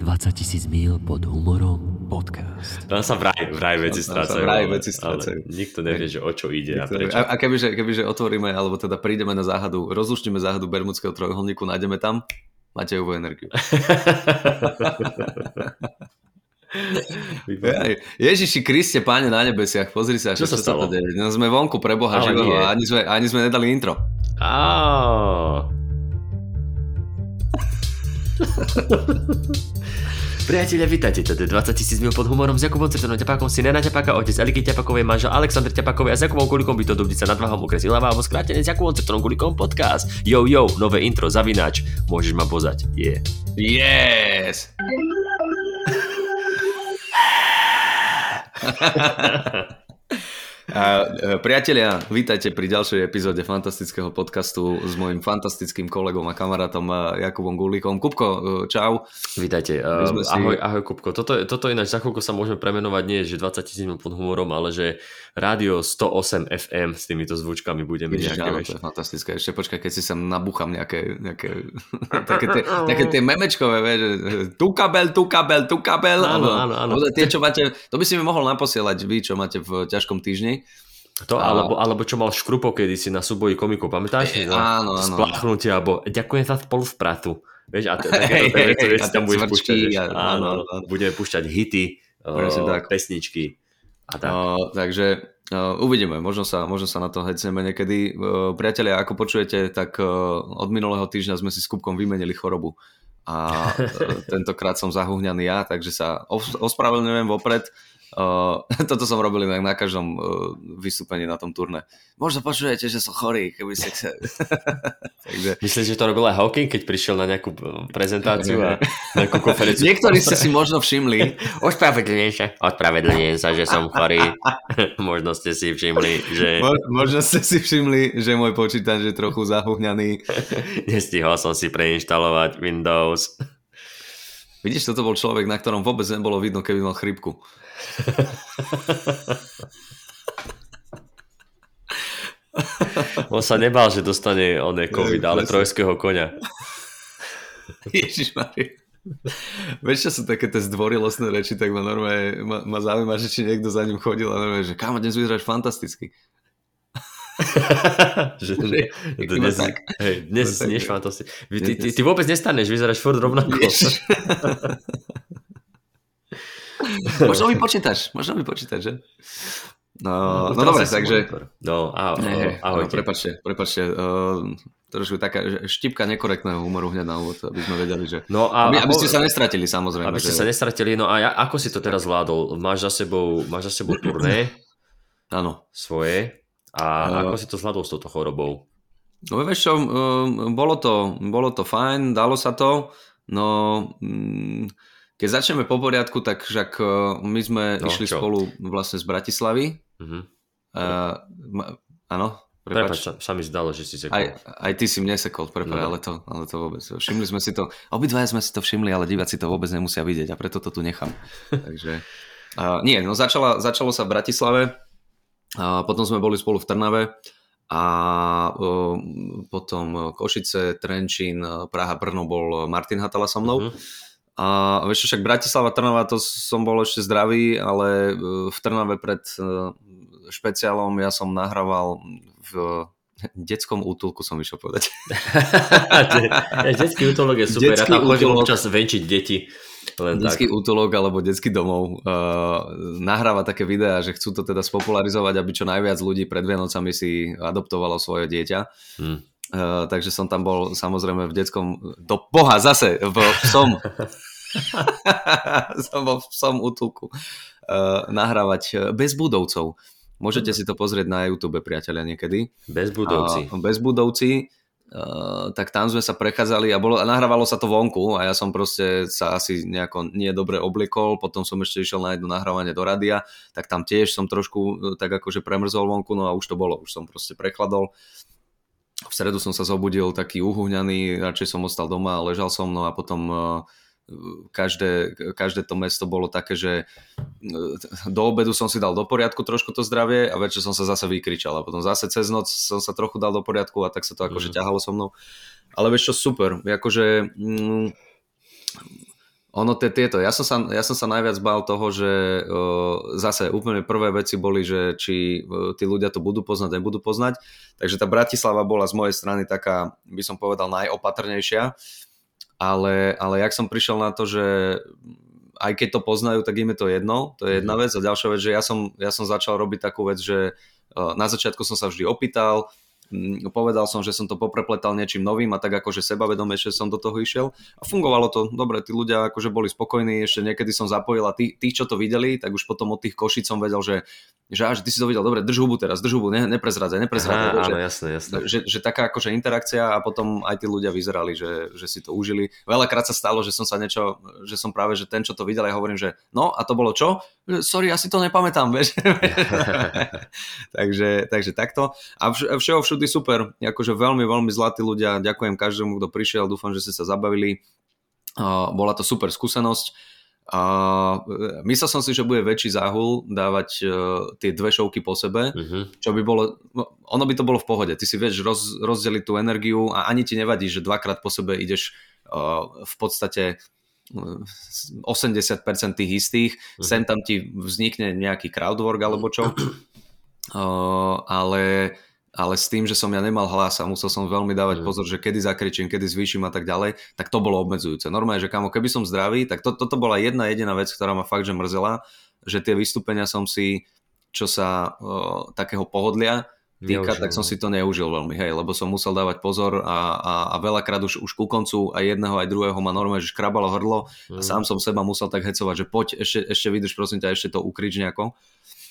20 tisíc mil pod humorom podcast. Tam sa vraj, vraj veci Tam sa strácajú. vraj veci strácajú. Nikto nevie, že o čo ide a prečo. A, a kebyže, kebyže otvoríme, alebo teda prídeme na záhadu, rozluštíme záhadu Bermudského trojuholníku, nájdeme tam Matejovú energiu. Ježiši Kriste, páne na nebesiach, pozri sa, Čo čo, sa sa stalo? to deje. No sme vonku pre Boha živého ani sme, ani sme nedali intro. Á. Priatelia, vítajte, toto je 20 tisíc mil pod humorom s Jakubom Certonom Ťapákom, syn Jana Ťapáka, otec Eliky Ťapákovej, manžel Aleksandr Ťapákovej a s Jakubom Kulikom by to Dubnica nad Váhom okres Ilava, alebo skrátené s Jakubom Certonom Kulikom podcast. Yo, yo, nové intro, zavináč, môžeš ma pozať, je. Yeah. Yes! A, e, priatelia, vítajte pri ďalšej epizóde fantastického podcastu s mojim fantastickým kolegom a kamarátom e, Jakubom Gulíkom. Kupko, e, čau. Vítajte, uh, si- ahoj, ahoj Kupko. Toto, toto ináč za chvíľku sa môžeme premenovať nie, že 20 tisíc pod humorom, ale že rádio 108 FM s týmito zvučkami budeme Ježiš, nejaké, áno, to je fantastické. Ešte počkaj, keď si sa nabúcham nejaké, nejaké také, tie, také tie memečkové, vieš, tu kabel, tu kabel, tu kabel. Áno, áno, áno. Tie, čo máte, to by si mi mohol naposielať vy, čo máte v ťažkom týždni. To, A- alebo, alebo čo mal Škrupo kedysi na súboji komikov, pamätáš? E, No, áno, áno. Alebo ďakujem za spoluprácu. Vieš, a takéto veci, veci tam budeš púšťať. Áno. Budeme púšťať hity, pesničky a tak. Takže uh, uvidíme, možno sa, možno sa na to hecneme niekedy. Uh, priatelia, ako počujete, tak uh, od minulého týždňa sme si s Kupkom vymenili chorobu. A tentokrát som zahuhňaný ja, takže sa os- ospravedlňujem vopred. Uh, toto som robil inak na každom uh, vystúpení na tom turné. Možno počujete, že som chorý, keby ste chceli. takže Myslíš, že to robil aj Hawking, keď prišiel na nejakú e, prezentáciu a nejakú konferenciu? niektorí ste si možno všimli, Ospravedlňujem sa. Ospravedlňujem sa, že som chorý. Možno ste si všimli, že mo- možno ste si všimli, že môj počítač je trochu zahuhňaný. nestihol som si preinštalovať Windows. Vidíš, toto bol človek, na ktorom vôbec nebolo vidno, keby mal chrypku. On sa nebal, že dostane oné COVID, ale trojského koňa. Ježiš Vieš, čo sú také tie zdvorilostné reči, tak ma normálne ma, ma zaujíma, že či niekto za ním chodil a normálne, že kámo, dnes vyzeráš fantasticky. že, Že dnes, tak. hej, dnes snieš fantasticky. Ty, ty, ty vôbec nestaneš, vyzeráš furt rovnako. Možno mi počítaš, možno mi počítaš, že? No, no, dobre, takže... No, ahoj, Ne, no, prepačte, prepačte. Uh, trošku taká štipka nekorektného humoru hneď na úvod, aby sme vedeli, že... No a, aby, aby ste sa nestratili, samozrejme. aby ste že... sa nestratili. No a ja, ako si to teraz zvládol? Máš za sebou, máš za sebou turné Áno. svoje a No. ako si to zvládol s touto chorobou? No vieš čo, um, bolo to, bolo to fajn, dalo sa to, no mm, keď začneme po poriadku, tak však uh, my sme No, išli čo? spolu vlastne z Bratislavy. Mhm. Uh, áno, Prepač, sa, sa mi zdalo, že si sekol. Aj, aj ty si mne sekol, prepáč, No. ale, to, ale to vôbec. Všimli sme si to, obidvaja sme si to všimli, ale diváci to vôbec nemusia vidieť a preto to tu nechám. Takže, uh, nie, no začala, začalo sa v Bratislave, a potom sme boli spolu v Trnave a uh, potom Košice, Trenčín, Praha, Brno bol Martin Hatala so mnou. Mhm. A vieš však Bratislava, Trnava, to som bol ešte zdravý, ale uh, v Trnave pred uh, špeciálom ja som nahrával v detskom útulku som išiel povedať. Detský útolok je super, Detský ja tam chodím útolok. občas venčiť deti. Len Detský tak. útulok alebo detský domov uh, nahráva také videá, že chcú to teda spopularizovať, aby čo najviac ľudí pred Vianocami si adoptovalo svoje dieťa. Hm. Uh, takže som tam bol samozrejme v detskom... Do boha, zase v psom. som bol v psom útulku uh, nahrávať uh, bez budovcov. Môžete si to pozrieť na YouTube, priatelia, niekedy. Bez budovci. A, bez budovci. Uh, tak tam sme sa prechádzali a, bolo, a nahrávalo sa to vonku a ja som proste sa asi nejako nie dobre obliekol, potom som ešte išiel na jedno nahrávanie do rádia, tak tam tiež som trošku uh, tak akože premrzol vonku, no a už to bolo, už som proste prechladol. V stredu som sa zobudil taký uhuňaný, radšej som ostal doma ležal som, no a potom uh, každé, každé to mesto bolo také, že do obedu som si dal do poriadku trošku to zdravie a večer som sa zase vykričal a potom zase cez noc som sa trochu dal do poriadku a tak sa to akože Mhm. ťahalo so mnou. Ale vieš čo, super, akože mm, ono tie, tieto, ja som, sa, ja som sa najviac bál toho, že uh, zase úplne prvé veci boli, že či uh, tí ľudia to budú poznať, nebudú poznať. Takže tá Bratislava bola z mojej strany taká, by som povedal, najopatrnejšia. Ale, ale jak som prišiel na to, že aj keď to poznajú, tak im je to jedno, to je jedna mhm. vec. A ďalšia vec, že ja som, ja som začal robiť takú vec, že uh, na začiatku som sa vždy opýtal, povedal som, že som to poprepletal niečím novým a tak akože sebavedomejšie som do toho išiel a fungovalo to dobre, tí ľudia akože boli spokojní, ešte niekedy som zapojil a tí, tí čo to videli, tak už potom od tých košic som vedel, že, že až ty si to videl, dobre, drž hubu teraz, drž hubu, ne, neprezradzaj, neprezradzaj. Aha, áno, jasné, jasné. Že, že, taká akože interakcia a potom aj tí ľudia vyzerali, že, že si to užili. Veľakrát sa stalo, že som sa niečo, že som práve, že ten, čo to videl, ja hovorím, že no a to bolo čo? Sorry, ja si to nepamätám, vieš. takže, takže takto. A všeho všudy super, akože veľmi, veľmi zlatí ľudia, ďakujem každému, kto prišiel, dúfam, že ste sa zabavili. Bola to super skúsenosť. Uh, myslel som si, že bude väčší záhul dávať uh, tie dve šovky po sebe, uh-huh. čo by bolo, no, ono by to bolo v pohode. Ty si vieš roz, rozdeliť tú energiu a ani ti nevadí, že dvakrát po sebe ideš uh, v podstate 80% tých istých, uh-huh. sem tam ti vznikne nejaký crowdwork alebo čo, uh, ale ale s tým, že som ja nemal hlas a musel som veľmi dávať mm. pozor, že kedy zakričím, kedy zvýšim a tak ďalej, tak to bolo obmedzujúce. Normálne, že kamo, keby som zdravý, tak to, toto bola jedna jediná vec, ktorá ma fakt že mrzela, že tie vystúpenia som si, čo sa o, takého pohodlia týka, neužil, tak som no. si to neužil veľmi, hej, lebo som musel dávať pozor a, a, a veľakrát už, už ku koncu aj jedného, aj druhého ma normálne, že škrabalo hrdlo mm. a sám som seba musel tak hecovať, že poď, ešte, ešte vydrž, prosím ťa, ešte to ukrič nejako.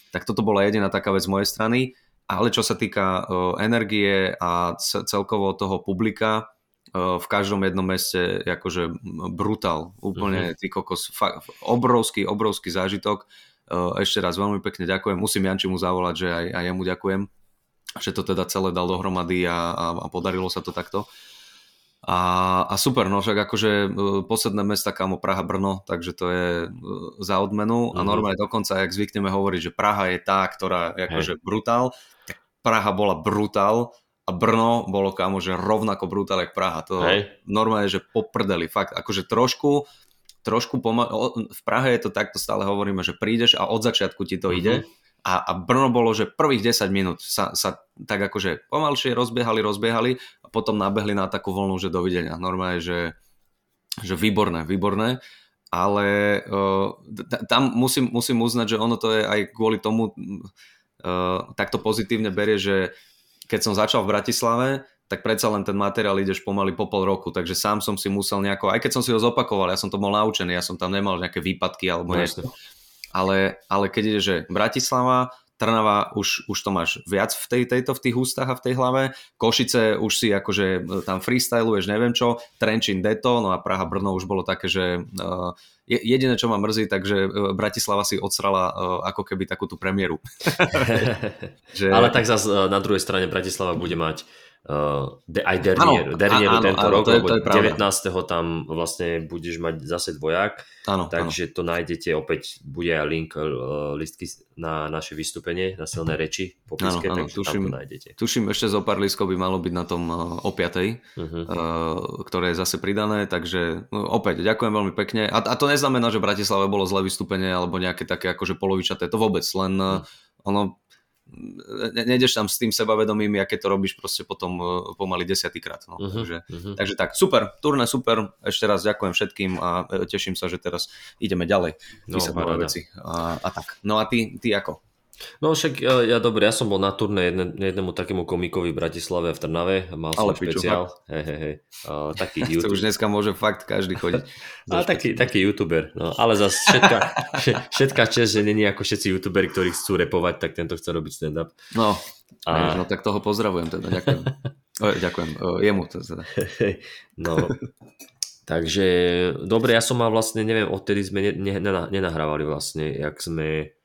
Tak toto bola jediná taká vec z mojej strany ale čo sa týka energie a celkovo toho publika, v každom jednom meste akože brutál, úplne mm-hmm. ty kokos, fakt, obrovský, obrovský zážitok. Ešte raz veľmi pekne ďakujem, musím Jančimu zavolať, že aj, aj jemu ďakujem, že to teda celé dal dohromady a, a, a podarilo sa to takto. A, a super, no však akože posledné mesta kamo Praha, Brno, takže to je za odmenu a mhm. normálne dokonca, jak zvykneme hovoriť, že Praha je tá, ktorá je akože brutál, Praha bola brutál a Brno bolo kámo, že rovnako brutál jak Praha. To Hej. normálne, že poprdeli. Fakt, akože trošku, trošku poma- v Prahe je to takto stále hovoríme, že prídeš a od začiatku ti to uh-huh. ide. A, a Brno bolo, že prvých 10 minút sa, sa tak akože pomalšie rozbiehali, rozbiehali a potom nabehli na takú voľnu, že dovidenia. Normálne, že, že výborné, výborné ale uh, tam musím, musím uznať, že ono to je aj kvôli tomu, uh, takto pozitívne berie, že keď som začal v Bratislave, tak predsa len ten materiál ideš pomaly po pol roku, takže sám som si musel nejako, aj keď som si ho zopakoval, ja som to bol naučený, ja som tam nemal nejaké výpadky alebo no, niečo. Ale, ale keď ide, že Bratislava, Trnava už, už to máš viac v tej, tejto, v tých ústach a v tej hlave, Košice už si akože e, tam freestyluješ, neviem čo, Trenčín deto, no a Praha, Brno už bolo také, že uh, jediné, čo ma mrzí, takže e, Bratislava si odsrala uh, ako keby takú tú premiéru. že... Ale tak zase na druhej strane Bratislava bude mať uh, aj Dernieru, Dernieru tento áno, rok, to je, to je 19. tam vlastne budeš mať zase dvojak, áno, takže áno. to nájdete, opäť bude aj link, uh, listky na naše vystúpenie, na silné reči, popiske, áno, áno, takže tuším, tam to nájdete. Tuším, ešte zo pár lístkov by malo byť na tom uh, o 5. Uh-huh. Uh, ktoré je zase pridané, takže no, opäť ďakujem veľmi pekne. A, a to neznamená, že Bratislave bolo zlé vystúpenie alebo nejaké také akože polovičaté, to vôbec, len uh, ono nejdeš tam s tým sebavedomím, aké to robíš proste potom e, pomaly desiatýkrát. No. Uh-huh, takže, uh-huh. takže tak, super, turné super, ešte raz ďakujem všetkým a e, teším sa, že teraz ideme ďalej. No, veci a, a tak. No a ty, ty ako? No však ja, ja dobre, ja som bol na turné jedne, jednému takému komikovi v Bratislave a v Trnave, mal som Ale špeciál, hej, hej, hej, uh, taký YouTube. to už dneska môže fakt každý chodiť. a taký, taký youtuber, no, ale zase všetka, všetká čest, že není ako všetci youtuberi, ktorí chcú repovať, tak tento chce robiť stand-up. No, a... no tak toho pozdravujem teda, ďakujem. O, ďakujem, o, jemu to teda. no, takže dobre, ja som mal vlastne, neviem, odtedy sme ne, ne, nenahrávali vlastne, jak sme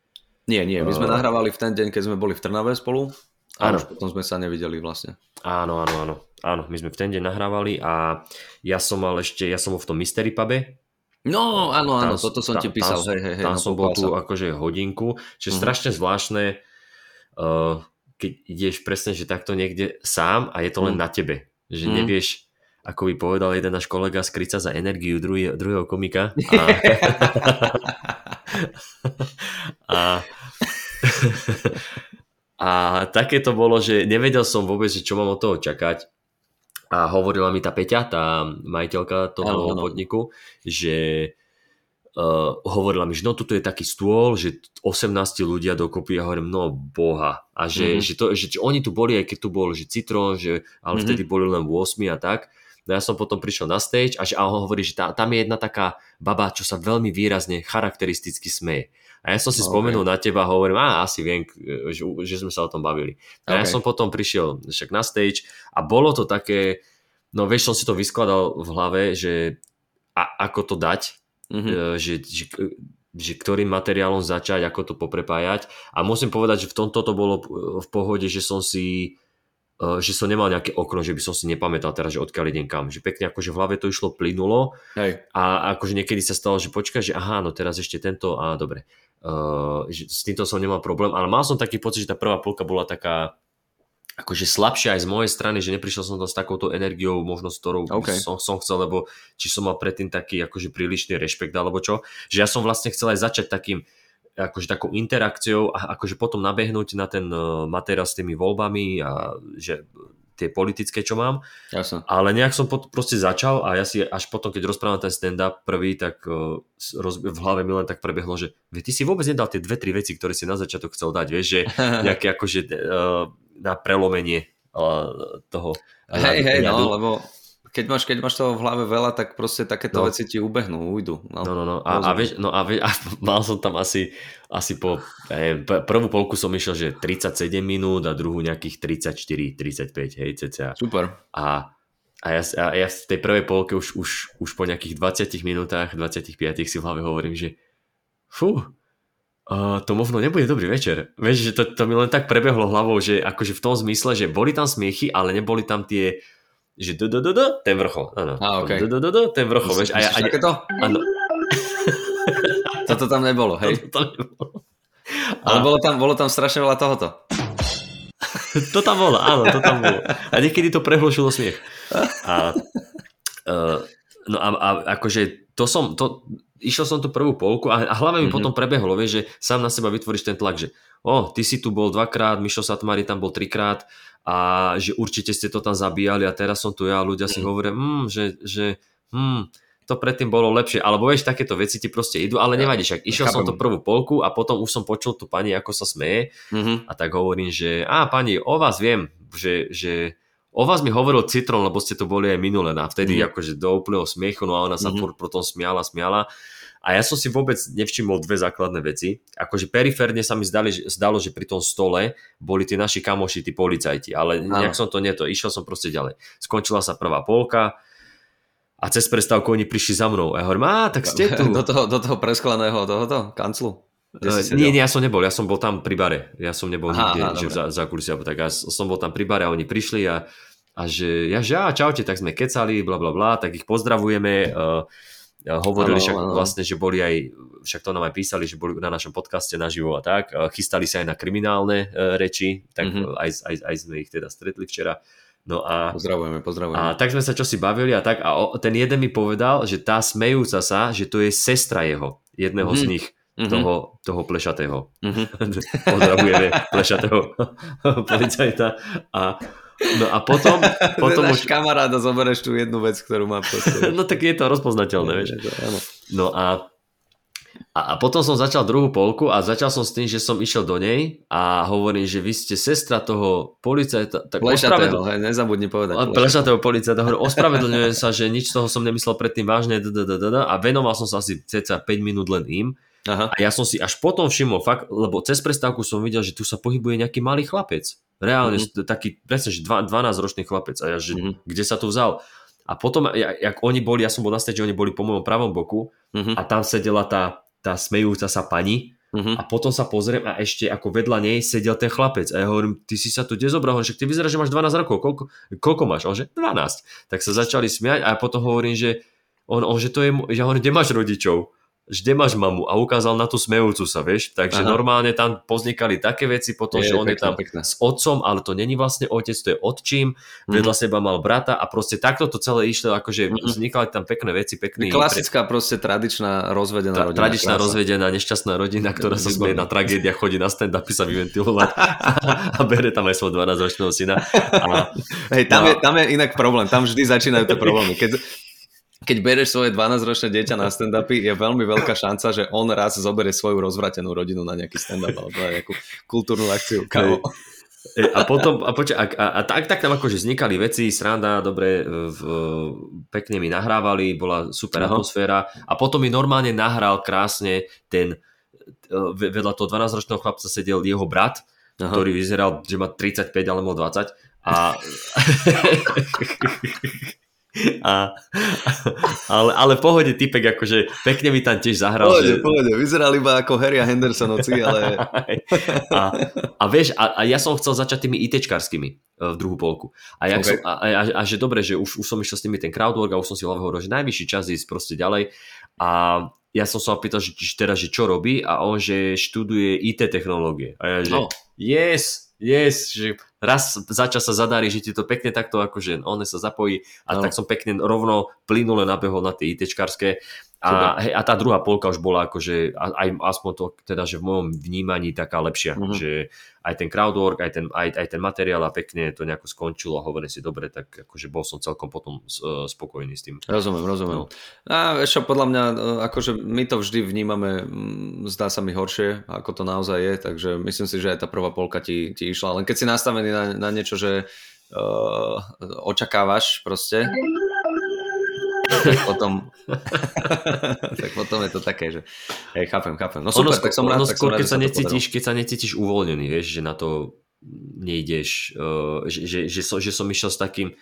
nie, nie, my sme uh, nahrávali v ten deň, keď sme boli v Trnave spolu a áno. už potom sme sa nevideli vlastne. Áno, áno, áno. Áno, my sme v ten deň nahrávali a ja som mal ešte, ja som bol v tom Mystery pube. No, áno, áno, tam, toto som tam, ti písal. Tam, hej, hej, tam no, som bol tu akože hodinku, čo je uh-huh. strašne zvláštne, uh, keď ideš presne, že takto niekde sám a je to len uh-huh. na tebe. Že uh-huh. nevieš, ako by povedal jeden náš kolega, skryť sa za energiu druhý, druhého komika. A, a, a také to bolo, že nevedel som vôbec, že čo mám od toho čakať. A hovorila mi tá Peťa, tá majiteľka toho ano, podniku, že uh, hovorila mi, že no tuto je taký stôl, že 18 ľudia dokopy a hovorím, no boha. A že, mm-hmm. že, to, že, že oni tu boli, aj keď tu bol, že Citrón, že, ale mm-hmm. vtedy boli len 8 a tak. No ja som potom prišiel na stage a, že, a on hovorí, že tá, tam je jedna taká baba, čo sa veľmi výrazne charakteristicky smeje. A ja som si okay. spomenul na teba a hovorím, a asi viem, že, že sme sa o tom bavili. A okay. ja som potom prišiel však na stage a bolo to také, no vieš, som si to vyskladal v hlave, že a, ako to dať, mm-hmm. že, že, že ktorým materiálom začať, ako to poprepájať. A musím povedať, že v tomto to bolo v pohode, že som si že som nemal nejaké okno, že by som si nepamätal teraz, že odkiaľ idem kam. Že pekne akože v hlave to išlo plynulo Hej. a akože niekedy sa stalo, že počkaj, že aha, no teraz ešte tento a dobre. Uh, že s týmto som nemal problém, ale mal som taký pocit, že tá prvá polka bola taká akože slabšia aj z mojej strany, že neprišiel som tam s takouto energiou, možno s ktorou okay. som, som chcel, lebo či som mal predtým taký akože prílišný rešpekt alebo čo, že ja som vlastne chcel aj začať takým akože takou interakciou a akože potom nabehnúť na ten e, materiál s tými voľbami a že tie politické, čo mám. Jasne. Ale nejak som pot, proste začal a ja si až potom, keď rozprávam ten stand-up prvý, tak uh, roz, v hlave mi len tak prebehlo, že vie, ty si vôbec nedal tie dve, tri veci, ktoré si na začiatok chcel dať, vieš, že nejaké akože uh, na prelomenie toho. Hej, hej, no, lebo keď máš, keď máš toho v hlave veľa, tak proste takéto no. veci ti ubehnú, ujdu. No, no, no, no. A, a, vieš, no a, vieš, a mal som tam asi, asi po, neviem, prvú polku som išiel, že 37 minút a druhú nejakých 34, 35, hej, cca. Super. A, a ja, a ja v tej prvej polke už, už, už po nejakých 20 minútach, 25 si v hlave hovorím, že fú, uh, to možno nebude dobrý večer. Vieš, že to, to mi len tak prebehlo hlavou, že akože v tom zmysle, že boli tam smiechy, ale neboli tam tie že d, d, d, d, ten vrchol. Áno. A, okay. d, d, d, d, ten vrchol. Vieš, a ja, a, to? Áno. Toto tam nebolo, hej? Toto tam nebolo. Ale bolo tam, bolo tam strašne veľa tohoto. to tam bolo, áno, to tam bolo. A niekedy to prehlušilo smiech. A, uh, no a, a akože to som, to, išiel som tú prvú polku a, a hlavne mi mm-hmm. potom prebehlo, vieš, že sám na seba vytvoríš ten tlak, že o, oh, ty si tu bol dvakrát, Mišo Satmari tam bol trikrát, a že určite ste to tam zabíjali a teraz som tu ja a ľudia si mm. hovoria, mm, že, že hm, to predtým bolo lepšie, alebo vieš, takéto veci ti proste idú, ale nevadí, však išiel Chápem. som tú prvú polku a potom už som počul tú pani, ako sa smeje mm-hmm. a tak hovorím, že a pani, o vás viem, že, že o vás mi hovoril Citron, lebo ste to boli aj minule a vtedy mm-hmm. akože do úplného smiechu, no a ona sa mm-hmm. potom smiala, smiala a ja som si vôbec nevšimol dve základné veci. Akože periférne sa mi zdali, zdalo, že pri tom stole boli tí naši kamoši, tí policajti, ale nejak som to neto, išiel som proste ďalej. Skončila sa prvá polka a cez prestávku oni prišli za mnou. A ja hovorím, a tak ste tu. Do toho, do toho presklaného tohoto kanclu? Uh, nie, nie, ja som nebol, ja som bol tam pri bare. Ja som nebol aha, nikde, aha, že za, za kulisia, tak ja som bol tam pri bare a oni prišli a, a že ja, že a čaute, tak sme kecali, bla bla bla, tak ich pozdravujeme. Uh, Hovorili ano, však ano. vlastne, že boli aj, však to nám aj písali, že boli na našom podcaste naživo a tak. Chystali sa aj na kriminálne e, reči, tak mm-hmm. aj, aj, aj sme ich teda stretli včera. No a, pozdravujeme, pozdravujeme. A tak sme sa čosi bavili a tak a o, ten jeden mi povedal, že tá smejúca sa, že to je sestra jeho, jedného mm-hmm. z nich, mm-hmm. toho, toho plešatého. Mm-hmm. Pozdravujeme plešatého policajta a No a potom... potom už... kamarát a zoberieš tú jednu vec, ktorú má proste. no tak je to rozpoznateľné, vieš. No a, a, a potom som začal druhú polku a začal som s tým, že som išiel do nej a hovorím, že vy ste sestra toho policajta. Tak plešatého, hej, nezabudni povedať. Plešatého policajta. Hovorím, ospravedlňujem sa, že nič z toho som nemyslel predtým vážne a venoval som sa asi cca 5 minút len im. Aha. A ja som si až potom všimol, fakt, lebo cez prestávku som videl, že tu sa pohybuje nejaký malý chlapec. Reálne, mm-hmm. taký, presne, že 12-ročný chlapec. A ja, že mm-hmm. kde sa tu vzal? A potom, jak, jak oni boli, ja som bol na stage, oni boli po mojom pravom boku mm-hmm. a tam sedela tá, tá smejúca sa pani mm-hmm. a potom sa pozriem a ešte ako vedľa nej sedel ten chlapec. A ja hovorím, ty si sa tu kde zobral? Však ty vyzeráš, že máš 12 rokov. Koľko, koľko máš? On že 12. Tak sa začali smiať a potom hovorím, že on, on že to je, ja hovorím, kde máš rodičov? Kde máš mamu a ukázal na tú smejúcu sa, vieš, takže Aha. normálne tam poznikali také veci potom, je, že on je tam pekne. s otcom, ale to není vlastne otec, to je otčím, mm. vedľa seba mal brata a proste takto to celé išlo, akože mm. vznikali tam pekné veci, pekný... Klasická pre... proste tradičná rozvedená Tra, rodina. Tradičná krása. rozvedená, nešťastná rodina, ktorá sa smie na tragédia, chodí na stand-upy sa vyventilovať a bere tam aj svoj 12-ročného syna. A, Hej, tam, no, je, tam je inak problém, tam vždy začínajú tie problémy. Keď, keď bereš svoje 12-ročné dieťa na stand-upy, je veľmi veľká šanca, že on raz zoberie svoju rozvratenú rodinu na nejaký stand-up alebo na nejakú kultúrnu akciu. Kamo. A potom, a, poča, a, a, a tak, tak tam akože vznikali veci, sranda, dobre, v, pekne mi nahrávali, bola super Aha. atmosféra a potom mi normálne nahral krásne ten, e, vedľa toho 12-ročného chlapca sedel jeho brat, Aha. ktorý vyzeral, že má 35 alebo 20 a A, ale, ale pohode typek, akože pekne mi tam tiež zahral. Pohode, že... pohode, vyzeral iba ako Harry a Hendersonovci, ale... a, a vieš, a, a ja som chcel začať tými ITčkarskými e, v druhú polku. A, jak okay. som, a, a, a, že dobre, že už, už som išiel s nimi ten crowdwork a už som si hovoril, že najvyšší čas ísť proste ďalej. A ja som sa opýtal, že, že teraz, že čo robí a on, že študuje IT technológie. A ja, že no. yes, yes, že raz za čas sa zadarí, že ti to pekne takto akože on sa zapojí a no. tak som pekne rovno plynule nabehol na tie ITčkarské a, hej, a tá druhá polka už bola akože aj aspoň to teda, že v mojom vnímaní taká lepšia, mm-hmm. že aj ten crowdwork, aj ten, aj, aj ten materiál a pekne to nejako skončilo a hovorím si dobre, tak akože bol som celkom potom uh, spokojný s tým. Rozumiem, rozumiem. No. A ešte podľa mňa, e, akože my to vždy vnímame, zdá sa mi horšie, ako to naozaj je, takže myslím si, že aj tá prvá polka ti, ti išla, len keď si nastavený na, na niečo, že uh, očakávaš proste, tak potom, tak potom je to také, že hej, chápem, chápem. No super, ono, tak som rád, ono tak skôr, som rád, keď, sa necítiš, keď sa necítiš uvoľnený, vieš, že na to nejdeš, uh, že, že, že, som, že som išiel s takým,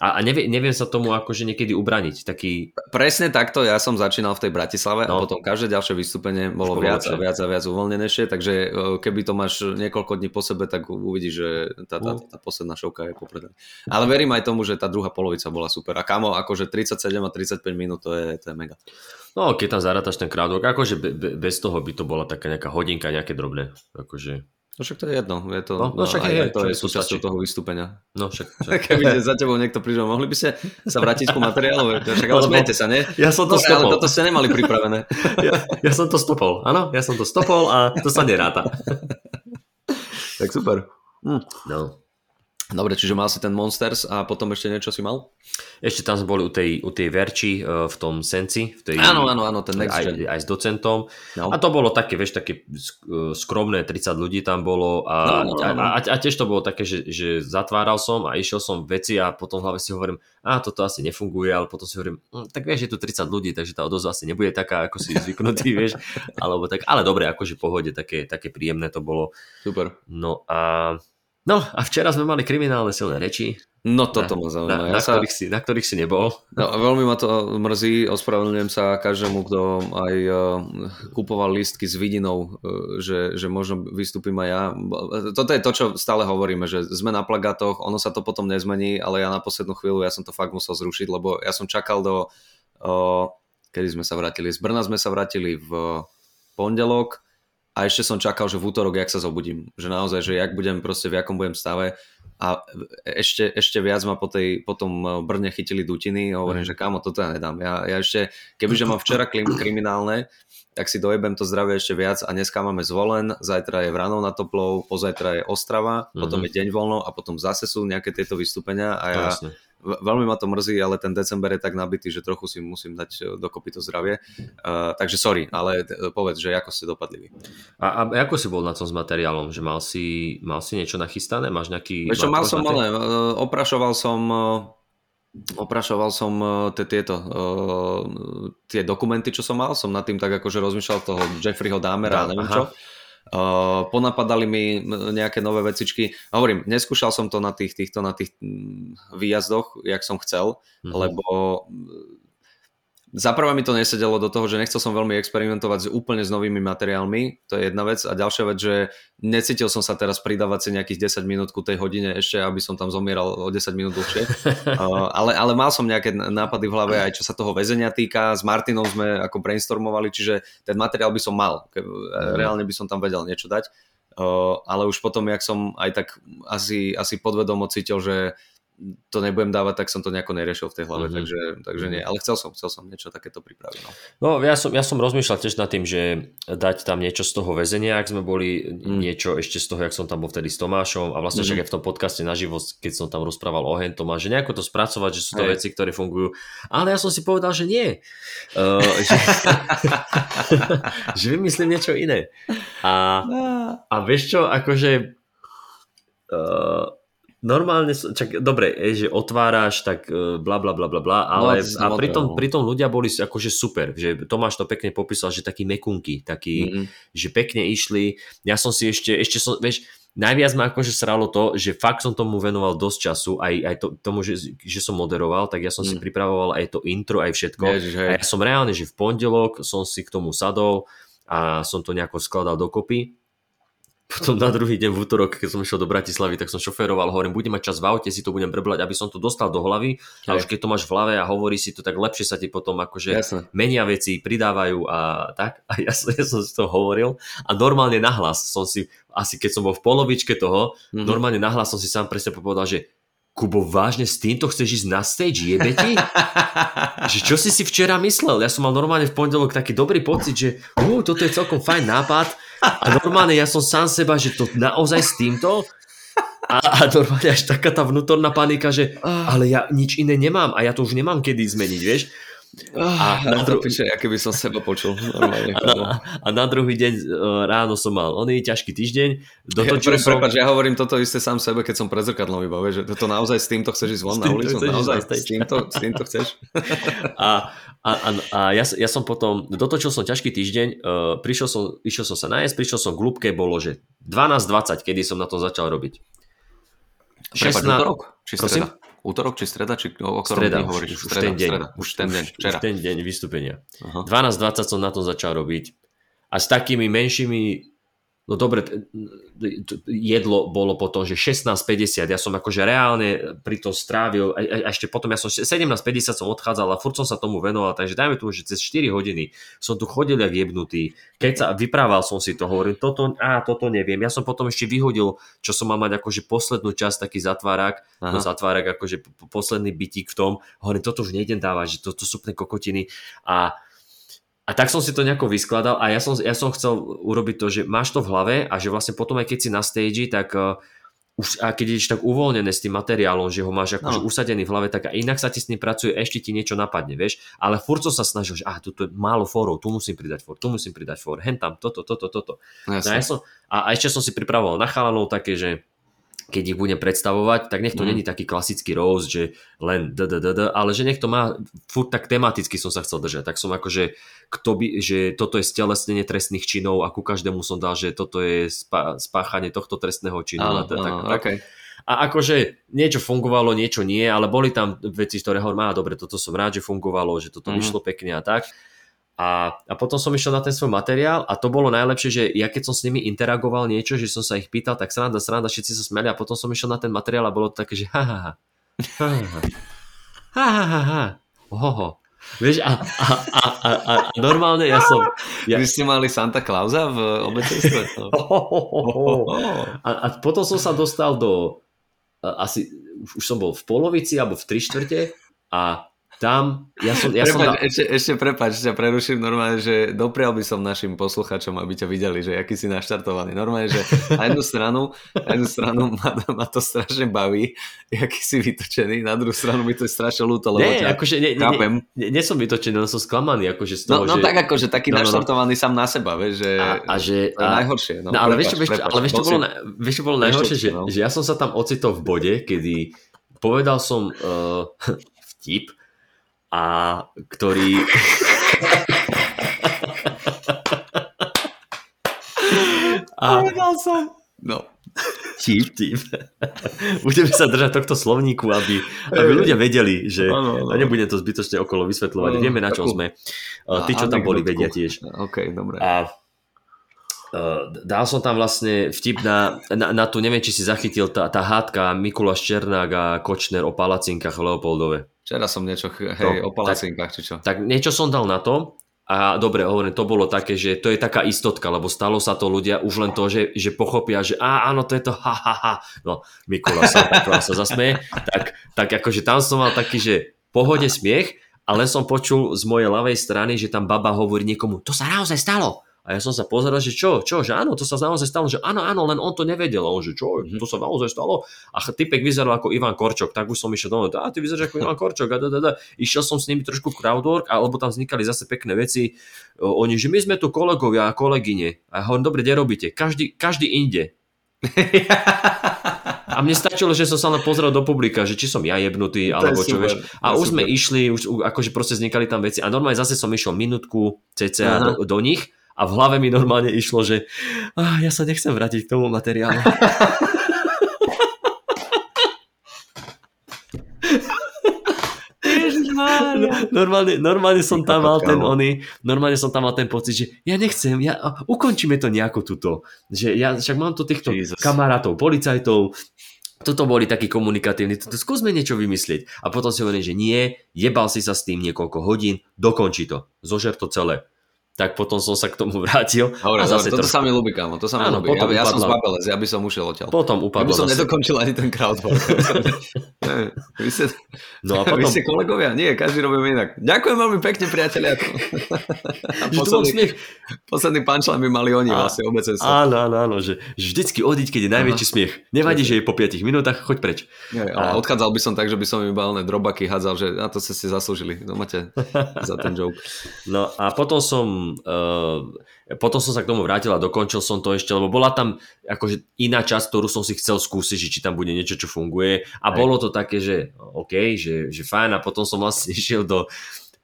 a, a nevie, neviem sa tomu akože niekedy ubraniť. Taký... Presne takto ja som začínal v tej Bratislave no. a potom každé ďalšie vystúpenie bolo viac a viac a viac uvoľnenejšie, takže e, keby to máš niekoľko dní po sebe, tak uvidíš, že tá, tá, tá posledná šovka je popredaná. Ale verím aj tomu, že tá druhá polovica bola super. A kamo, akože 37 a 35 minút, to je, to je mega. No, keď tam zarátaš ten crowdwork, akože be, be, bez toho by to bola taká nejaká hodinka, nejaké drobné. Akože No však to je jedno, je to, no, no však aj, je, aj to je súčasťou toho vystúpenia. No však. však. Keby za tebou niekto prišiel, mohli by ste sa vrátiť ku materiálu, však ale smejte sa, nie? Ja som to no, stopol. Ale toto ste nemali pripravené. ja, ja som to stopol, áno, ja som to stopol a to sa neráta. tak super. Hm. No. Dobre, čiže mal si ten Monsters a potom ešte niečo si mal? Ešte tam sme boli u tej, u tej Verči uh, v tom Senci. V tej, áno, áno, áno, ten next aj, aj s docentom. No. A to bolo také, vieš, také uh, skromné, 30 ľudí tam bolo a, no, no, no, no. A, a, a tiež to bolo také, že, že zatváral som a išiel som veci a potom hlavne si hovorím, a toto asi nefunguje, ale potom si hovorím, hm, tak vieš, je tu 30 ľudí, takže tá odozva asi nebude taká, ako si zvyknutý, vieš, alebo tak, ale dobre, akože pohode, také, také príjemné to bolo. Super. No a No a včera sme mali kriminálne silné reči. No toto ma zaujíma. Na, na, ja sa... ktorých si, na ktorých si nebol. No, veľmi ma to mrzí, ospravedlňujem sa každému, kto aj uh, kupoval lístky s vidinou, uh, že, že možno vystúpim aj ja. Toto je to, čo stále hovoríme, že sme na plagátoch, ono sa to potom nezmení, ale ja na poslednú chvíľu ja som to fakt musel zrušiť, lebo ja som čakal do... Uh, kedy sme sa vrátili? Z Brna sme sa vrátili v pondelok, a ešte som čakal, že v útorok, jak sa zobudím. Že naozaj, že jak budem proste, v jakom budem stave. A ešte, ešte viac ma po, tej, po tom eh, Brne chytili dutiny a hovorím, mm. že kámo, toto ja nedám. Ja, ja ešte, kebyže mám včera kriminálne, tak si dojebem to zdravie ešte viac a dneska máme zvolen, zajtra je Vranov na Toplov, pozajtra je Ostrava, mm-hmm. potom je deň voľno a potom zase sú nejaké tieto vystúpenia a ja, Jasne veľmi ma to mrzí, ale ten december je tak nabitý, že trochu si musím dať e, dokopy to zdravie. Uh, takže sorry, ale e, povedz, že ako ste dopadli vy. A, a ako si bol na tom s materiálom? Že mal si, mal si niečo nachystané? Máš nejaký... Vieš čo, mal som, ale oprašoval som oprašoval som tie, tieto tie dokumenty, čo som mal, som nad tým tak akože rozmýšľal toho Jeffreyho Dahmera, neviem Aha. čo. Uh, ponapadali mi nejaké nové vecičky. Hovorím, neskúšal som to na tých, týchto, na tých výjazdoch, jak som chcel, mm-hmm. lebo Zaprvé mi to nesedelo do toho, že nechcel som veľmi experimentovať s úplne s novými materiálmi, to je jedna vec. A ďalšia vec, že necítil som sa teraz pridávať si nejakých 10 minút ku tej hodine ešte, aby som tam zomieral o 10 minút dlhšie. ale, ale mal som nejaké nápady v hlave aj čo sa toho väzenia týka. S Martinom sme ako brainstormovali, čiže ten materiál by som mal. Ke, mhm. reálne by som tam vedel niečo dať. Ale už potom, jak som aj tak asi, asi podvedomo cítil, že to nebudem dávať, tak som to nejako neriešil v tej hlave, mm-hmm. takže, takže nie. Ale chcel som, chcel som niečo takéto pripraviť. No, no ja, som, ja som rozmýšľal tiež nad tým, že dať tam niečo z toho väzenia, ak sme boli, mm. niečo ešte z toho, jak som tam bol vtedy s Tomášom a vlastne mm-hmm. však aj v tom podcaste na život, keď som tam rozprával o Hentom a že nejako to spracovať, že sú to Hej. veci, ktoré fungujú. Ale ja som si povedal, že nie. Uh, že, že vymyslím niečo iné. A, a vieš čo, akože uh, normálne, čak, dobre, je, že otváraš, tak e, bla bla bla bla bla, ale no, a pritom, pritom ľudia boli akože super, že Tomáš to pekne popísal, že takí mekunky, takí, mm-hmm. že pekne išli, ja som si ešte, ešte som, vieš, najviac ma akože sralo to, že fakt som tomu venoval dosť času, aj, aj to, tomu, že, že som moderoval, tak ja som mm. si pripravoval aj to intro, aj všetko. Ježiš, a ja som reálne, že v pondelok som si k tomu sadol a som to nejako skladal dokopy potom na druhý deň v útorok, keď som išiel do Bratislavy, tak som šoféroval, hovorím, budem mať čas v aute, si to budem prebrať, aby som to dostal do hlavy. A už keď to máš v hlave a hovorí si to, tak lepšie sa ti potom akože Jasne. menia veci, pridávajú a tak. A ja ja som si to hovoril a normálne nahlas som si, asi keď som bol v polovičke toho, mm-hmm. normálne nahlas som si sám presne povedal, že Kubo, vážne s týmto chceš ísť na stage, jebe ti? že čo si si včera myslel? Ja som mal normálne v pondelok taký dobrý pocit, že uh, toto je celkom fajn nápad a normálne ja som sám seba, že to naozaj s týmto a, a normálne až taká tá vnútorná panika, že ale ja nič iné nemám a ja to už nemám kedy zmeniť, vieš? A, na dru- píše, aké by som seba počul. Normálne, a, na, a na druhý deň uh, ráno som mal oný ťažký týždeň. Dotočil ja, som... Prepač, ja hovorím toto isté sám sebe, keď som pred zrkadlom iba, že to naozaj s týmto chceš ísť von na ulicu? Naozaj s týmto, s týmto chceš? a, a, a, a ja, ja som potom, dotočil som ťažký týždeň, uh, prišiel som, išiel som sa nájsť, prišiel som k ľúbke, bolo, že 12.20, kedy som na to začal robiť. Prepač, 16... útorok? Či streda? Útorok či streda? Či o ktorom streda, hovoríš? Už, streda, ten deň. Streda. Už ten deň, včera. Už ten deň vystúpenia. Uh-huh. 12.20 som na tom začal robiť. A s takými menšími No dobre, jedlo bolo potom, že 16.50, ja som akože reálne pri tom strávil, a, a ešte potom ja som 17.50 som odchádzal a furt som sa tomu venoval, takže dajme tomu, že cez 4 hodiny som tu chodil jak jebnutý, keď sa vyprával som si to, hovorím, toto, a toto neviem, ja som potom ešte vyhodil, čo som mal mať akože poslednú časť, taký zatvárak, no zatvárak, akože posledný bytík v tom, hovorím, toto už nejdem dávať, že to, to sú úplne kokotiny. A a tak som si to nejako vyskladal a ja som, ja som chcel urobiť to, že máš to v hlave a že vlastne potom aj keď si na stage, tak uh, už, a keď ideš tak uvoľnené s tým materiálom, že ho máš akože no. usadený v hlave, tak a inak sa ti s ním pracuje, ešte ti niečo napadne, vieš. Ale furt som sa snažil, že ah, tu je málo fórov, tu musím pridať fór, tu musím pridať fór, hen tam, toto, toto, toto. No, ja som, a, a ešte som si pripravoval na chalanov také, že keď ich budem predstavovať, tak nech to mm. není taký klasický rose, že len d, d, d, d, ale že nech to má, furt tak tematicky som sa chcel držať, tak som akože, kto by, že toto je stelesnenie trestných činov a ku každému som dal, že toto je spá, spáchanie tohto trestného činu. Áno, a, tak, áno, tak, okay. a akože niečo fungovalo, niečo nie, ale boli tam veci, ktoré hovorím, dobre, toto som rád, že fungovalo, že toto mm. vyšlo pekne a tak. A, a potom som išiel na ten svoj materiál a to bolo najlepšie, že ja keď som s nimi interagoval niečo, že som sa ich pýtal, tak sranda, sranda, všetci sa smiali a potom som išiel na ten materiál a bolo to také, že ha ha ha, ha ha ha, ha ha ohoho. Vieš, a, a, a, a, a normálne ja som... Ja... Vy ste mali Santa Clausa v obecenstve? a, a potom som sa dostal do... Asi, už som bol v polovici alebo v tri štvrte a tam, ja som... Ja prepač, som da... ešte, ešte prepáč, ťa preruším normálne, že doprial by som našim posluchačom, aby ťa videli, že aký si naštartovaný. Normálne, že na jednu stranu, na jednu stranu ma, ma to strašne baví, aký si vytočený, na druhú stranu mi to je strašne ľúto, lebo nie, ťa akože, nie, chápem. Nie, nie, nie, som vytočený, len som sklamaný, akože z no, toho, no, no, že... tak akože taký no, naštartovaný no, no. sám na seba, vieš, že... A, a že... To je a, najhoršie. No, no ale vieš, vieš, ale vieš, čo bolo, vieš, čo bolo najhoršie, že, no. že ja som sa tam ocitol v bode, kedy povedal som uh, vtip, a ktorý... a... Povedal som. No. Vtip. Vtip. Budeme sa držať tohto slovníku, aby, aby ľudia vedeli, že Áno, áno. a nebudem to zbytočne okolo vysvetľovať. Áno, Vieme, na čom sme. Uh, Tí, čo tam boli, vedia tiež. OK, dobre. A uh, dal som tam vlastne vtip na, na, na tu, neviem, či si zachytil tá, tá hádka Mikuláš Černák a Kočner o palacinkách v Leopoldove. Včera som niečo, hej, No, o palacinkách, či čo. Tak niečo som dal na to a dobre, hovorím, to bolo také, že to je taká istotka, lebo stalo sa to ľudia už len to, že, že pochopia, že á, áno, to je to, ha, ha, ha. No, Mikuláš sa, Mikuláš sa zasmeje. Tak, tak akože tam som mal taký, že pohode smiech, ale som počul z mojej ľavej strany, že tam baba hovorí niekomu, to sa naozaj stalo. A ja som sa pozeral, že čo, čo, že áno, to sa naozaj stalo, že áno, áno, len on to nevedel. On, že čo, to sa naozaj stalo. A typek vyzeral ako Ivan Korčok, tak už som išiel domov, a ty vyzeráš ako Ivan Korčok, a da, da, da. Išiel som s nimi trošku crowdwork, alebo tam vznikali zase pekné veci. Oni, že my sme tu kolegovia a kolegyne. A ja hovorím, dobre, kde robíte? Každý, každý inde. A mne stačilo, že som sa len pozrel do publika, že či som ja jebnutý, To alebo čo super, vieš. A už sme super. išli, už akože proste vznikali tam veci. A normálne zase som išiel minútku cca Aha. do, do nich a v hlave mi normálne išlo, že ah, ja sa nechcem vrátiť k tomu materiálu. normálne, normálne som tam mal ten oný, normálne som tam mal ten pocit, že ja nechcem, ja, ukončíme to nejako tuto. Že ja však mám tu týchto Jesus. kamarátov, policajtov, toto boli takí komunikatívni, toto skúsme niečo vymyslieť. A potom si hovorím, že nie, jebal si sa s tým niekoľko hodín, dokončí to, zožer to celé. Tak potom som sa k tomu vrátil Dobre, a dobre, zase toto trošku- sa mi ľúbi, kámo, to sa mi Áno, ľúbi. potom Ja, ja som z upadla- Babelec, ja by som ušiel odtiaľ. Potom Ja by upadlo som zase. nedokončil ani ten crowdwork. Vy, ste, No a vy potom, ste kolegovia? Nie, každý robíme inak. Ďakujem veľmi pekne, priatelia. A posledný, posledný punchline by mali oni A- vlastne obecne sa. Áno, áno, áno, že, vždycky odiť, keď je najväčší smiech. Nevadí, že je po 5 minútach, choď preč. Nie, ale odchádzal by som tak, že by som iba oné drobaky hádzal, že na to ste si zaslúžili. To máte za ten joke. No a potom som, uh, potom som sa k tomu vrátil a dokončil som to ešte, lebo bola tam akože iná časť, ktorú som si chcel skúsiť, že či tam bude niečo, čo funguje. A Hej. bolo to také, že OK, že, že fajn a potom som vlastne išiel do,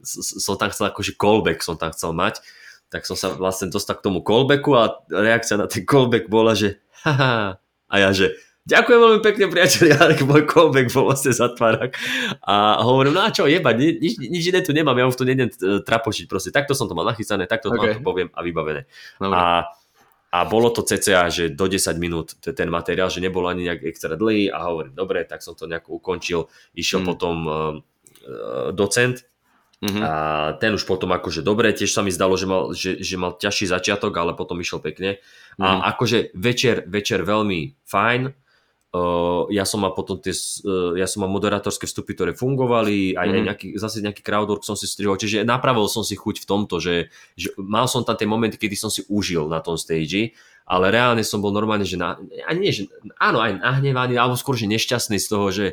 som tam chcel akože callback som tam chcel mať, tak som sa vlastne dostal k tomu callbacku a reakcia na ten callback bola, že haha, a ja, že Ďakujem veľmi pekne, priatelia, ale môj callback bol vlastne zatvárak. A hovorím, no a čo, jeba, ni- nič, nič iné tu nemám, ja už tu nejdem e, trapošiť, proste takto som to mal nachystané, takto Ok. vám to poviem a vybavené. Dobre. A, a bolo to cca, že do 10 minút ten materiál, že nebolo ani nejak extra dlhý a hovorím, dobre, tak som to nejako ukončil. Išiel Mm. potom uh, docent Mhm. a ten už potom akože dobre, tiež sa mi zdalo, že mal, že, že mal ťažší začiatok, ale potom išiel pekne. Mhm. A akože večer, večer veľmi fajn. Ja som mal potom tie, ja som mal moderátorské vstupy, ktoré fungovali, aj, aj Mhm. nejaký, zase nejaký crowdwork som si strihol, čiže napravil som si chuť v tomto, že, že mal som tam tie momenty, kedy som si užil na tom stage, ale reálne som bol normálne, že na, ani nie, že, áno, aj nahnevaný, alebo skôr, že nešťastný z toho, že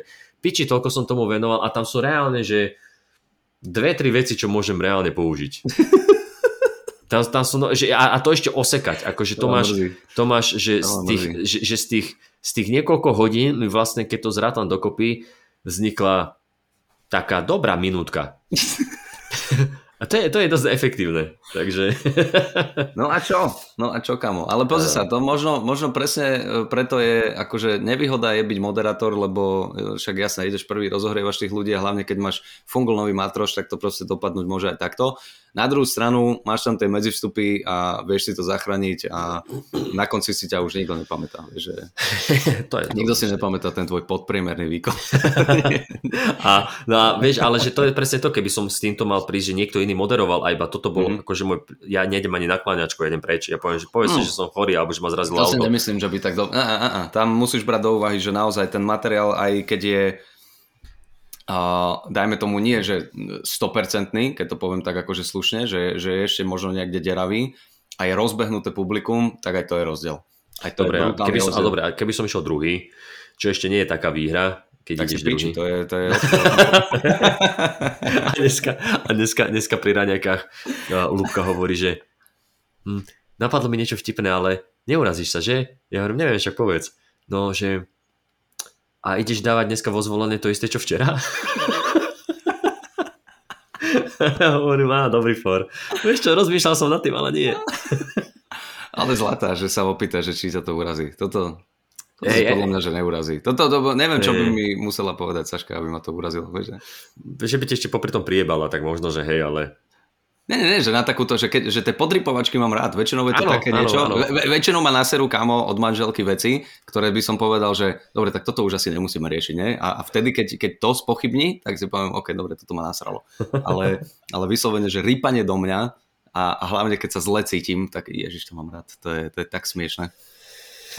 piči, toľko som tomu venoval a tam sú reálne, že dve, tri veci, čo môžem reálne použiť. Tam, tam sú, no, že, a, a to ešte osekať, akože to ma máš, to máš, že To z tých, že, že z, tých, z tých niekoľko hodín mi vlastne, keď to zrátam dokopy, vznikla taká dobrá minútka. A to je, to je dosť efektívne. Takže... No a čo? No a čo, kamo? Ale pozri sa, to možno, možno presne e, preto je, akože nevýhoda je byť moderátor, lebo e, však jasne, ideš prvý, rozohrievaš tých ľudí a hlavne keď máš fungul nový matroš, tak to proste dopadnúť môže aj takto. Na druhú stranu máš tam tie medzivstupy a vieš si to zachrániť a na konci si ťa už nikto nepamätá. Že to je nikto si nepamätá ten tvoj podpriemerný výkon. A, no a vieš, ale že to je presne to, keby som s týmto mal prísť, že niekto iný moderoval a iba toto bolo, Mhm. mm-hmm. akože môj, ja nejdem ani na kláňačku, idem preč. Ja poviem, že povedz si, No. že som chorý, alebo že ma zrazilo To si auto. nemyslím, že by tak... Do... A, a, a, a. Tam musíš brať do úvahy, že naozaj ten materiál, aj keď je uh, dajme tomu nie, že 100%, keď to poviem tak akože slušne, že, že je ešte možno niekde deravý a je rozbehnuté publikum, tak aj to je rozdiel. Aj to Dobre, je a keby som, a dobre, a keby som išiel druhý, čo ešte nie je taká výhra, keď tak si ideš piči, to je, to je a dneska, a dneska, dneska pri raňajkách a Lúbka hovorí, že hm, napadlo mi niečo vtipné, ale neurazíš sa, že? Ja hovorím, neviem, však povedz. No, že a ideš dávať dneska vo zvolené to isté, čo včera? hovorím, á, dobrý for. Vieš čo, rozmýšľal som nad tým, ale nie. ale zlatá, že sa opýta, že či sa to urazí. Toto, To hey, podľa mňa, že neurazí. Toto, to, neviem, čo by mi musela povedať Saška, aby ma to urazilo. Vieš, že by ti ešte popri tom priebala, tak možno, že hej, ale nie, nie, nie, že na takúto, že, keď, že tie podrypovačky mám rád. Väčšinou je to ano, také ano, niečo. Ano. Ve, väčšinou ma naserú kamo od manželky veci, ktoré by som povedal, že dobre, tak toto už asi nemusíme riešiť, nie? A, a vtedy, keď, keď to spochybní, tak si poviem, OK, dobre, toto ma nasralo. Ale, ale vyslovene, že rýpanie do mňa a, a hlavne keď sa zle cítim, tak ježiš, to mám rád. To je, to je tak smiešne.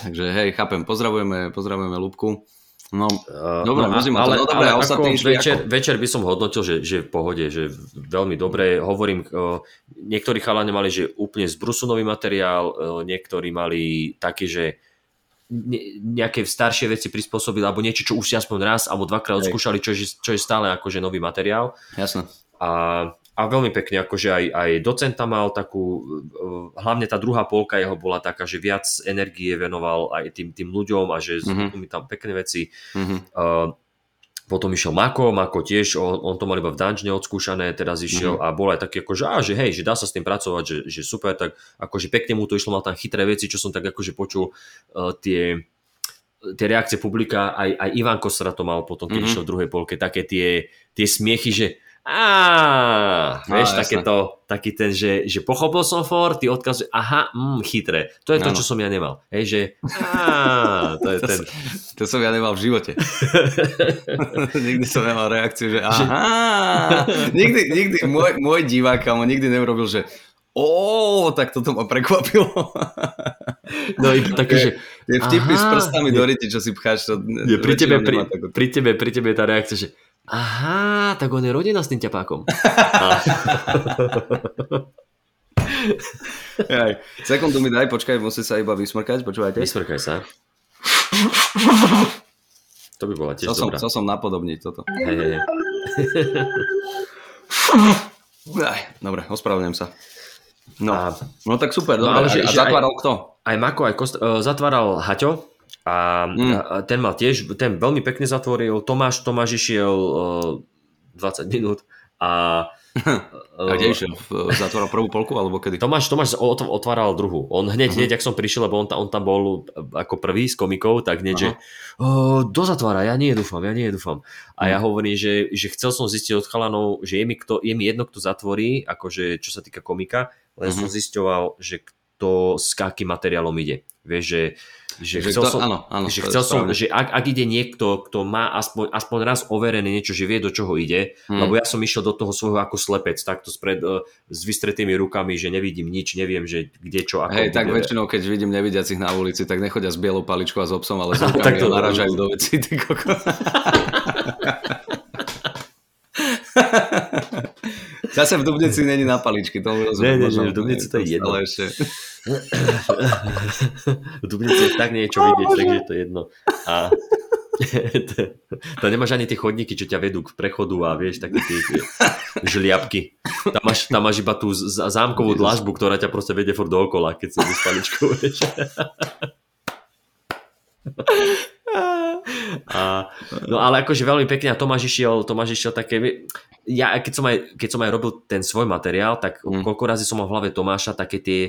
Takže hej, chápem, pozdravujeme, pozdravujeme Lúbku. No, uh, dobre, no, ale, to. No, dobre, ale ako večer, ako... večer by som hodnotil, že, že v pohode, že veľmi dobre. Hovorím, uh, niektorí chalani mali, že úplne zbrusunový materiál, uh, niektorí mali taký, že ne, nejaké staršie veci prispôsobili, alebo niečo, čo už si aspoň raz alebo dvakrát odskúšali, čo je, čo je stále akože nový materiál. Jasné. A a veľmi pekne, akože aj, aj docenta mal takú, eh, hlavne tá druhá polka jeho bola taká, že viac energie venoval aj tým, tým ľuďom a že mm-hmm. mi tam pekné veci. Mm-hmm. Uh, potom išiel Mako, Mako tiež, on, on to mal iba v dungeone odskúšané, teraz išiel mm-hmm. a bol aj taký ako, že, á, že hej, že dá sa s tým pracovať, že, že super, tak akože pekne mu to išlo, mal tam chytré veci, čo som tak akože počul uh, tie, tie reakcie publika, aj, aj Ivan Kostra to mal potom, keď mm-hmm. išiel v druhej polke, také tie, tie smiechy, že Á, vieš, no, takéto, taký ten, že, že pochopil som for, ty odkazuje, aha, mm, chytré. To je to, čo som ja nemal. Hej, že to je to ten. Som, to som ja nemal v živote. nikdy som nemal reakciu, že aha. nikdy, nikdy môj, môj divák, kamo, nikdy neurobil, že ó, tak toto ma prekvapilo. no iba také, že... Je vtipný s prstami do ryti, čo si pcháš. To, je, pri, tebe, pri, pri, tebe, pri tebe je tá reakcia, že Aha, tak on je rodina s tým ťapákom. Aj, sekundu mi daj, počkaj, musí sa iba vysmrkať, počúvajte. Vysmrkaj sa. To by bola tiež chcel dobrá. Som, chcel som napodobniť toto. Hej, hej, hej. Dobre, ospravedlňujem sa. No, a, no tak super, no, dobre. ale že, a, a zatváral aj, kto? Aj Mako, aj Kost, uh, zatváral Haťo, a, mm. a ten mal tiež, ten veľmi pekne zatvoril, Tomáš, Tomáš išiel uh, 20 minút a a kde išiel? Zatváral prvú polku alebo kedy? Tomáš, Tomáš otváral druhú. On hneď, uh-huh. hneď, ak som prišiel, lebo on, on tam bol ako prvý s komikou, tak hneď, uh-huh. že do zatvára, ja nie dúfam, ja nie dúfam. A uh-huh. ja hovorím, že, že chcel som zistiť od chalanov, že je mi, kto, je mi jedno, kto zatvorí, akože čo sa týka komika, len uh-huh. som zisťoval, že kto s akým materiálom ide. Vieš, že že, že chcel to, som, áno, áno, že, chcel som, že ak, ak ide niekto, kto má aspoň, aspoň raz overené niečo, že vie, do čoho ide, hmm. lebo ja som išiel do toho svojho ako slepec, takto spred, uh, s vystretými rukami, že nevidím nič, neviem, že kde čo ako Hej, tak väčšinou, keď vidím nevidiacich na ulici, tak nechodia s bielou paličkou a s obsom, ale s rukami tak to naražajú do veci, ty koko. Zase v Dubnici není na paličky, to rozumiem. Nie, nie, nie, v Dubnici to je jedno. Ale ešte... v Dubnici je tak niečo vidieť, takže to je jedno. A to nemáš ani tie chodníky, čo ťa vedú k prechodu a vieš, také tie, tie žliapky. Tam máš, tam máš iba tú zámkovú dlažbu, ktorá ťa proste vedie furt dookola, keď sa s paličkou, vieš. A, no ale akože veľmi pekne a Tomáš išiel, Tomáš išiel také, ja keď som, aj, keď som aj robil ten svoj materiál, tak mm. koľko razy som mal v hlave Tomáša také tie,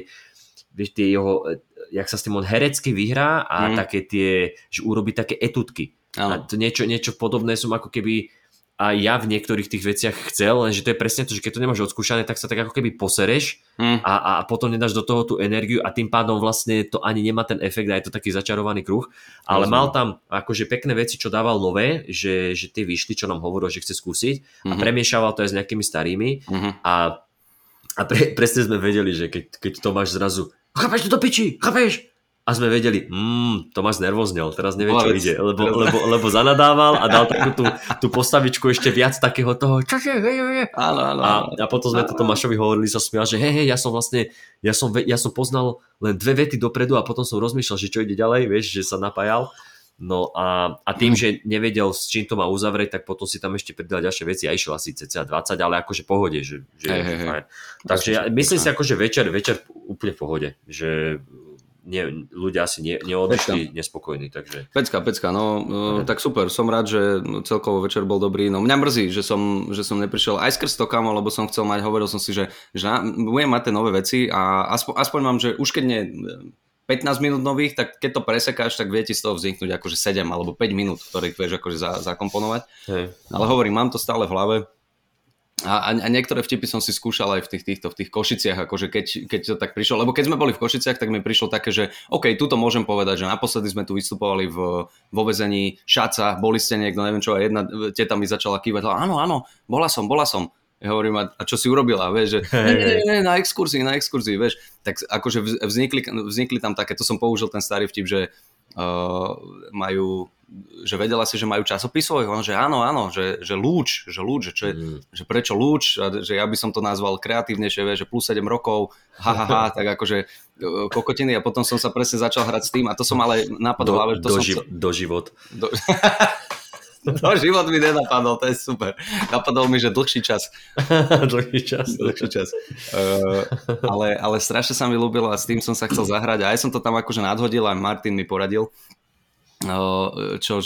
vieš, tie jeho, jak sa s tým on herecky vyhrá a mm. také tie, že urobí také etutky. A to niečo, niečo podobné som ako keby a ja v niektorých tých veciach chcel, lenže to je presne to, že keď to nemáš odskúšané, tak sa tak ako keby posereš mm. a, a potom nedáš do toho tú energiu a tým pádom vlastne to ani nemá ten efekt a je to taký začarovaný kruh. Ale Rozumiem. mal tam akože pekné veci, čo dával nové, že, že tie vyšli, čo nám hovoril, že chce skúsiť mm-hmm. a mhm. premiešával to aj s nejakými starými mm-hmm. a, a pre, presne sme vedeli, že keď, keď to máš zrazu chápeš to do piči, chápeš? A sme vedeli, mm, Tomáš nervoznel, teraz nevie, čo ide, lebo, lebo, lebo zanadával a dal takú tú, tú postavičku ešte viac takého toho, čože. Áno, áno, a, a potom sme to Tomášovi hovorili, sa smial, že hej, hej, ja som vlastne, ja som, ja som poznal len dve vety dopredu a potom som rozmýšľal, že čo ide ďalej, vieš, že sa napájal. No a, a tým, že nevedel, s čím to má uzavrieť, tak potom si tam ešte pridal ďalšie veci a išiel asi cca 20, ale akože pohode, že, že hey, hey, hey. Takže ja myslím si akože večer, večer úplne v pohode, že nie, ľudia asi nie, neodišli pecka. nespokojní. Takže... Pecka, pecka, no okay. tak super, som rád, že celkovo večer bol dobrý. No mňa mrzí, že som, že som neprišiel aj skrz to kamo, lebo som chcel mať, hovoril som si, že, že na, budem mať tie nové veci a aspoň, aspoň mám, že už keď nie 15 minút nových, tak keď to presekáš, tak vie ti z toho vzniknúť akože 7 alebo 5 minút, ktorých vieš akože za, zakomponovať. Hej. Ale hovorím, mám to stále v hlave. A, a, niektoré vtipy som si skúšal aj v tých, týchto, v tých Košiciach, akože keď, keď to tak prišlo, lebo keď sme boli v Košiciach, tak mi prišlo také, že OK, tuto môžem povedať, že naposledy sme tu vystupovali v, vo vezení Šaca, boli ste niekto, neviem čo, a jedna teta mi začala kývať, áno, áno, bola som, bola som. Ja hovorím, a, a čo si urobila, vieš, že hej. ne, ne, na exkurzii, na exkurzii, vieš. Tak akože vz- vznikli, vznikli tam také, to som použil ten starý vtip, že uh, majú že vedela si, že majú časopis on, že áno, áno, že, že lúč, že lúč, že, čo je, Mm. že prečo lúč, a že ja by som to nazval kreatívnejšie, že plus 7 rokov, ha, ha, ha, tak akože e, kokotiny a potom som sa presne začal hrať s tým a to som ale napadol, Do, ale to do, som... ži- do život. Do... No, život mi nenapadol, to je super. Napadol mi, že dlhší čas. Dlhý čas. Dlhší čas. Uh, ale, ale strašne sa mi ľúbilo a s tým som sa chcel zahrať a aj som to tam akože nadhodil a Martin mi poradil. Uh, čo,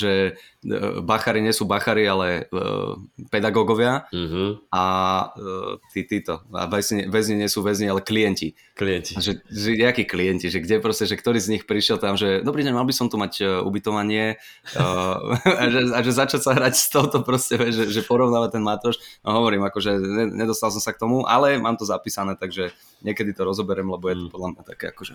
že uh, bachari nie sú bachari, ale uh, pedagógovia Mhm. a uh, tí, títo. A väzni, väzni nie sú väzni, ale klienti. Klienti. Že, že jakí klienti, že kde proste, že ktorý z nich prišiel tam, že dobrý deň, mal by som tu mať uh, ubytovanie uh, a, že, a že začať sa hrať s touto proste, že, že porovnávať ten matroš. No hovorím, akože ne, nedostal som sa k tomu, ale mám to zapísané, takže niekedy to rozoberiem, lebo je to Mm. podľa mňa také akože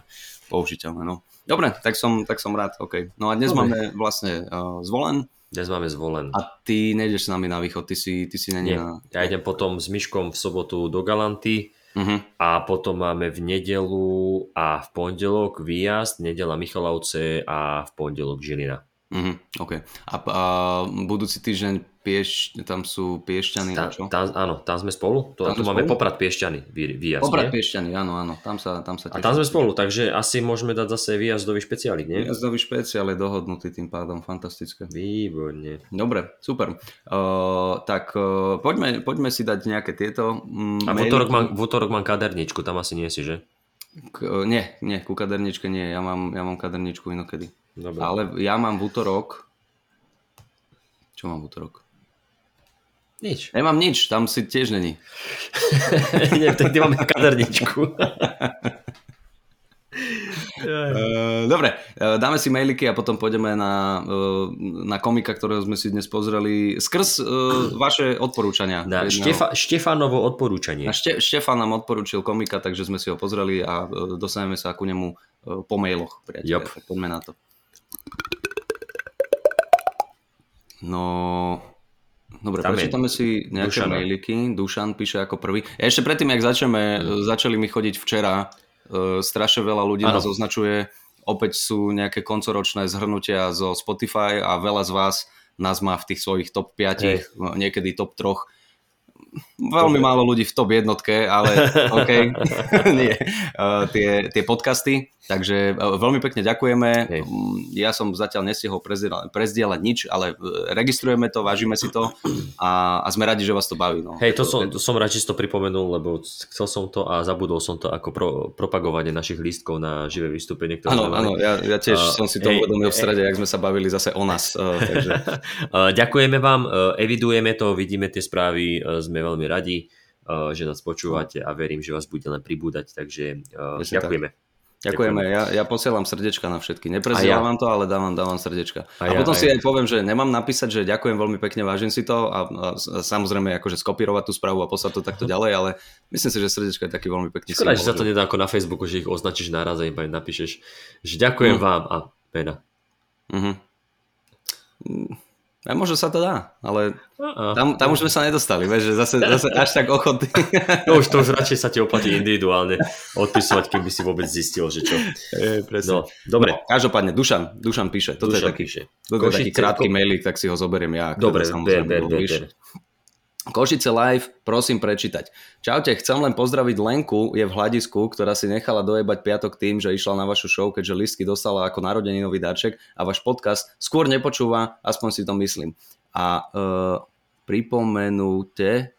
použiteľné. No. Dobre, tak som, tak som rád, OK. No a dnes Dobre. máme vlastne uh, zvolen Dnes máme zvolen. a ty nejdeš s nami na východ, ty si, ty si není Nie. na... Ja idem potom s Myškom v sobotu do Galanty Uh-huh. a potom máme v nedelu a v pondelok výjazd, nedela Michalovce a v pondelok Žilina. Uh-huh. OK. A, a budúci týždeň pieš, tam sú Piešťany Tá, a čo? tá, áno, tam sme spolu. To, Tam tu máme spolu? Poprad Piešťany vý- výjazd. Poprad nie? Piešťany, áno, áno. Tam sa, tam sa A tam sme spolu, takže asi môžeme dať zase výjazdový špeciálik, nie? Jazdový špeciál je dohodnutý tým pádom, fantastické. Výborne. Dobre, super. Uh, tak uh, poďme, poďme si dať nejaké tieto mm, A v útorok, mám, v útorok mám kaderničku, tam asi nie si, že? K, uh, nie, nie, ku kaderničke nie, ja mám, ja mám kaderničku inokedy. Dobre. Ale ja mám v útorok... Čo mám v útorok? Nič. Nemám nič, tam si tiež není. nie, tak ty máme kaderničku. Uh, dobre, uh, dáme si mailiky a potom pôjdeme na, uh, na komika, ktorého sme si dnes pozreli skrz vaše odporúčania. Na Štefa, Štefanovo odporúčanie. A Šte, Štefan nám odporúčil komika, takže sme si ho pozreli a dostaneme sa ku nemu po mailoch. Tak poďme na to. No, dobre, Tam je prečítame si nejaké Dušana. mailiky. Dušan píše ako prvý. Ja ešte predtým, jak začneme, Mm. začali mi chodiť včera, uh, strašne veľa ľudí Áno. nás označuje. Opäť sú nejaké koncoročné zhrnutia zo Spotify a veľa z vás nás má v tých svojich top 5, niekedy top 3. Veľmi málo ľudí v top jednotke, ale OK, nie. Uh, tie, tie podcasty, takže uh, veľmi pekne ďakujeme. Hej. Mm, Ja som zatiaľ nestihol prezdielať nič, ale uh, registrujeme to, vážime si to a, a sme radi, že vás to baví. No. Hej, to som, to som rád, že to pripomenul, lebo chcel som to a zabudol som to ako pro, propagovanie našich lístkov na živé vystúpenie. Áno, áno, ja, ja tiež A, som si to uvedomil v strede, jak sme sa bavili zase o nás. Uh, takže, Uh, Ďakujeme vám, uh, evidujeme to, vidíme tie správy, uh, sme veľmi radi, uh, že nás počúvate a verím, že vás bude len pribúdať, takže uh, Presne tak. ďakujeme. ďakujeme, ja, ja posielam srdečka na všetky. Neprezdielam A ja. to, ale dávam, dávam srdečka. A A, ja, potom a si ja. aj poviem, že nemám napísať, že ďakujem veľmi pekne, vážim si to a, a, a samozrejme akože skopírovať tú správu a poslať to takto ďalej, ale myslím si, že srdečka je taký veľmi pekný Škoda, že sa to nedá ako na Facebooku, že ich označíš naraz a im aj napíšeš, že ďakujem Mm. vám a pena. Mhm. A možno sa to dá, ale a. tam, tam už sme sa nedostali, vieš, že zase, zase až tak ochotný. To už, to už radšej sa ti oplatí individuálne odpisovať, kým by si vôbec zistil, že čo. Je, No, dobre. No, každopádne, Dušan, Dušan píše, toto Dušan je taký, píše. toto je taký krátky ko- mailik, tak si ho zoberiem ja. Dobre, ber, ber, ber, ber. Košice Live, prosím prečítať. Čaute, chcem len pozdraviť Lenku, je v hľadisku, ktorá si nechala dojebať piatok tým, že išla na vašu show, keďže listky dostala ako narodeninový darček a váš podcast skôr nepočúva, aspoň si to myslím. A uh, pripomenúte,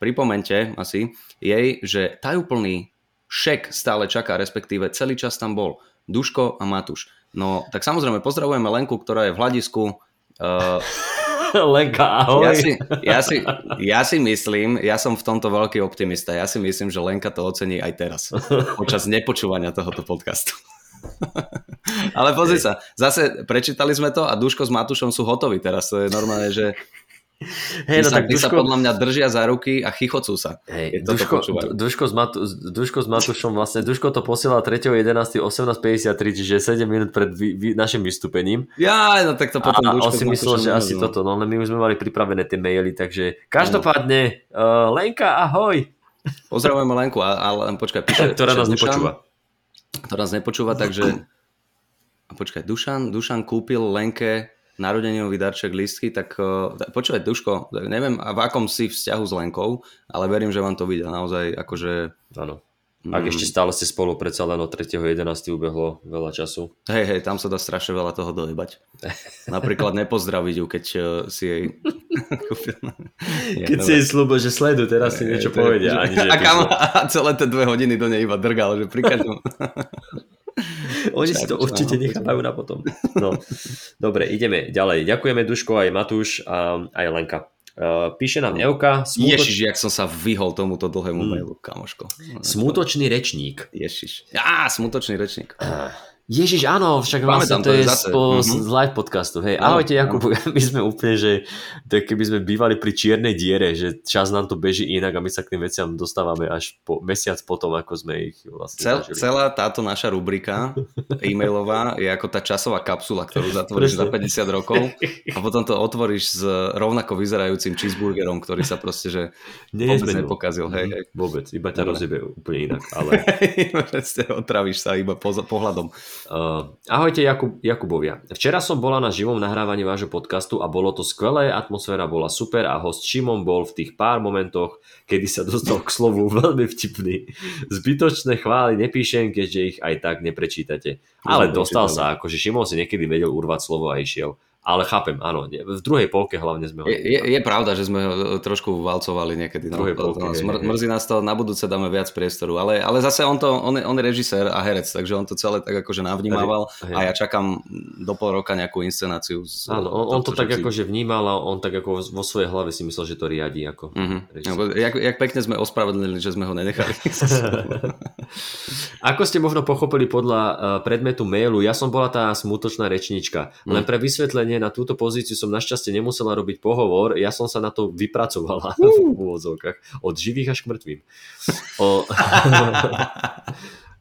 pripomente asi jej, že tajúplný šek stále čaká, respektíve celý čas tam bol. Duško a Matúš. No, tak samozrejme pozdravujeme Lenku, ktorá je v hľadisku. Uh, Lenka, ahoj. ja si, ja, si, ja si myslím, ja som v tomto veľký optimista, ja si myslím, že Lenka to ocení aj teraz, počas nepočúvania tohoto podcastu. Ale pozri sa, zase prečítali sme to a Duško s Matušom sú hotoví teraz. To je normálne, že Hej, no sa, tak sa Duško, podľa mňa držia za ruky a chichocú sa. toto Duško. Duško, s Matu, Duško s Matušom vlastne, Duško to posiela 3.11. 18.53, čiže 7 minút pred vy, vy, našim vystúpením. Ja, no tak to potom a Duško on si myslel, že asi no. toto, no my už sme mali pripravené tie maily, takže každopádne, uh, Lenka, ahoj, Pozdravujeme Lenku, a- ale počkaj, píše, ktorá nás nepočúva. Ktorá nás nepočúva, takže... A počkaj, Dušan, Dušan kúpil Lenke narodeninový darček listky, tak uh, počúvaj, Duško, neviem, a v akom si vzťahu s Lenkou, ale verím, že vám to vidia naozaj, akože... Áno. Ak Mm. ešte stále ste spolu, predsa len od 3.11. ubehlo veľa času. Hej, hej, tam sa dá strašne veľa toho dojebať. Napríklad nepozdraviť ju, keď uh, si jej kúpil. Keď si jej slúbil, že sleduj, teraz si niečo je- povedia. že- Ani, že a, kam, a celé tie dve hodiny do nej iba drgal, že pri každom... Oni si to Čak, určite čak. nechápajú na potom. No. Dobre, ideme ďalej. Ďakujeme Duško, aj Matúš, a aj Lenka. Uh, píše nám Euka, smutoč... Ježiš, jak som sa vyhol tomuto dlhému Mm. mailu, kamoško. smutočný rečník. Ježiš. Á, smutočný rečník. Ježiš, áno, však vlastne Pamätám, to to je po, Mhm. z live podcastu. Hej, ahojte Jakub, my sme úplne, že je, keby sme bývali pri čiernej diere, že čas nám to beží inak a my sa k tým veciam dostávame až po mesiac potom, ako sme ich vlastne Cel, zažili. celá táto naša rubrika e-mailová je ako tá časová kapsula, ktorú zatvoríš za Presne. 50 rokov a potom to otvoríš s rovnako vyzerajúcim cheeseburgerom, ktorý sa proste že vôbec Nezmenil. nepokazil. Hej, Mhm, hej. Vôbec, iba ťa rozjebe úplne inak. Ale, otravíš sa iba po, pohľadom. Uh, ahojte Jakub, Jakubovia. Včera som bola na živom nahrávaní vášho podcastu a bolo to skvelé, atmosféra bola super a host Šimon bol v tých pár momentoch, kedy sa dostal k slovu veľmi vtipný. Zbytočné chvály nepíšem, keďže ich aj tak neprečítate. Ale dostal sa, akože Šimon si niekedy vedel urvať slovo a išiel. Ale chápem, áno, v druhej polke hlavne sme ho... Je, je, je pravda, že sme ho trošku valcovali niekedy. No, Druhej polke, to, hej, mr, hej. mrzí nás to, na budúce dáme viac priestoru. Ale, ale zase on, to, on, je, on je režisér a herec, takže on to celé tak akože navnímaval Hej. a ja čakám do pol roka nejakú inscenáciu. Z, Áno, on, on to tak si- akože vnímal a on tak ako vo svojej hlave si myslel, že to riadi ako Mhm. režisér. Lebo Jak, jak pekne sme ospravedlnili, že sme ho nenechali. Ako ste možno pochopili podľa uh, predmetu mailu, ja som bola tá smutočná rečnička. Mm. Len pre vysvetlenie na túto pozíciu som našťastie nemusela robiť pohovor, ja som sa na to vypracovala v úvodzovkách. Od živých až k mŕtvým. O...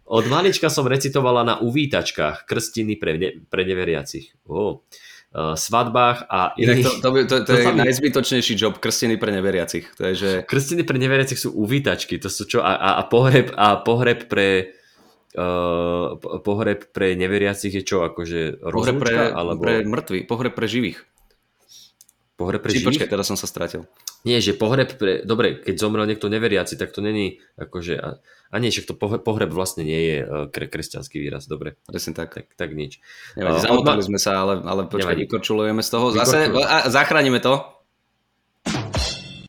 Od malička som recitovala na uvítačkách krstiny pre, ne, pre neveriacich. Oh. Uh, svadbách a Inak to, iných... to, by- to, to, To je sa mi- najzbytočnejší job, krstený pre neveriacich. To je, že Krstiny pre neveriacich sú uvítačky, to sú čo? A, a, a, pohreb, a pohreb pre uh, po- pohreb pre neveriacich je čo? Akože pohreb pre, alebo pre mŕtvych, pohreb pre živých. pohreb pre Či, počkaj, živých? teraz som sa stratil. Nie, že pohreb pre... Dobre, keď zomrel niekto neveriaci, tak to není akože... A, a nie, však to pohreb, vlastne nie je uh, kre, kresťanský výraz, dobre. Presne tak. Tak, tak nič. Nevadí, A, zamotali odma- sme sa, ale, ale počkaj, vykorčulujeme z toho. Zase, a, zachránime to.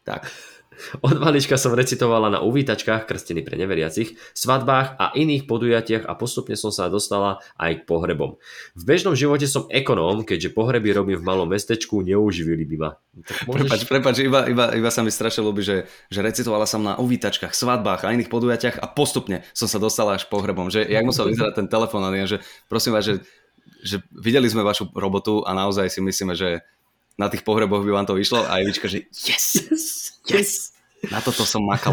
Tak. Od malička som recitovala na uvítačkách krstení pre neveriacich, svadbách a iných podujatiach a postupne som sa dostala aj k pohrebom. V bežnom živote som ekonóm, keďže pohreby robím v malom mestečku, neuživili by ma. Tak Prepač, prepač, iba, iba, iba sa mi strašne ľúbi, že, že recitovala som na uvítačkách, svadbách a iných podujatiach a postupne som sa dostala až pohrebom. Že, jak musel vyzerať ten telefón, že prosím vás, že, že videli sme vašu robotu a naozaj si myslíme, že na tých pohreboch by vám to vyšlo a Evička, že yes, yes, na toto som makal.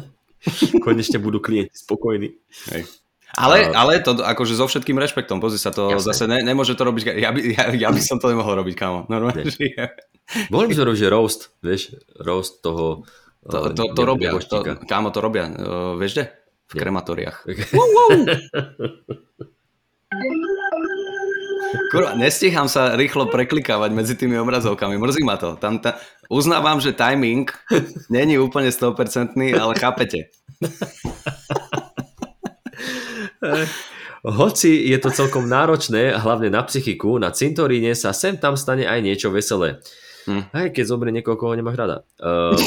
Konečne budú klienti spokojní. Hej. Ale, ale to akože so všetkým rešpektom, pozri sa, to Jasné. zase ne, nemôže to robiť, ja by, ja, ja by som to nemohol robiť, kámo. Normálne, Vieš. že ja, Mohli by sme robiť, že roast, vieš, roast toho to, eh, to, to robia, to, kámo, to robia, uh, vieš kde? V krematóriách. Kurva, nestíham sa rýchlo preklikávať medzi tými obrazovkami, mrzí ma to. Tam ta, uznávam, že timing není úplne 100%, ale chápete. Hoci je to celkom náročné, hlavne na psychiku, na cintoríne sa sem tam stane aj niečo veselé. Hm. Aj keď zomrie niekoho, koho nemáš rada. Uh,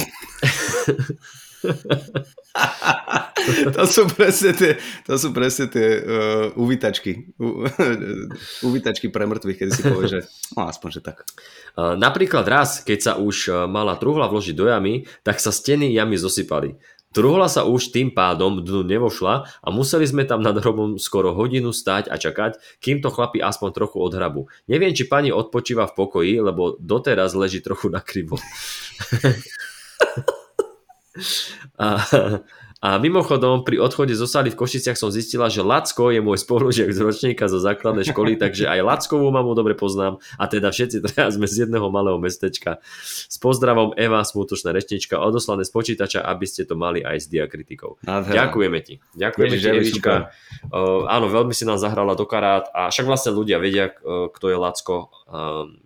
To sú presne tie, to sú presne tie uh, uvítačky. U, uvítačky pre mŕtvych, keď si povieš, že no aspoň, že tak. uh, napríklad raz, keď sa už uh, mala truhla vložiť do jamy, tak sa steny jamy zosypali. Truhla sa už tým pádom dnu nevošla a museli sme tam nad hrobom skoro hodinu stáť a čakať, kým to chlapi aspoň trochu odhrabu. Neviem, či pani odpočíva v pokoji, lebo doteraz leží trochu nakrivo. a, a mimochodom, pri odchode zo sály v Košiciach som zistila, že Lacko je môj spolužiak z ročníka zo základnej školy, takže aj Lackovú mamu dobre poznám a teda všetci teraz sme z jedného malého mestečka. S pozdravom Eva, smutočná rečnička, odoslané z počítača, aby ste to mali aj s diakritikou. Nádhera. Ďakujeme ti. Ďakujeme Ježiš, ti, Evi, Evička. Uh, áno, veľmi si nám zahrala do karát a však vlastne ľudia vedia, uh, kto je Lacko. Um,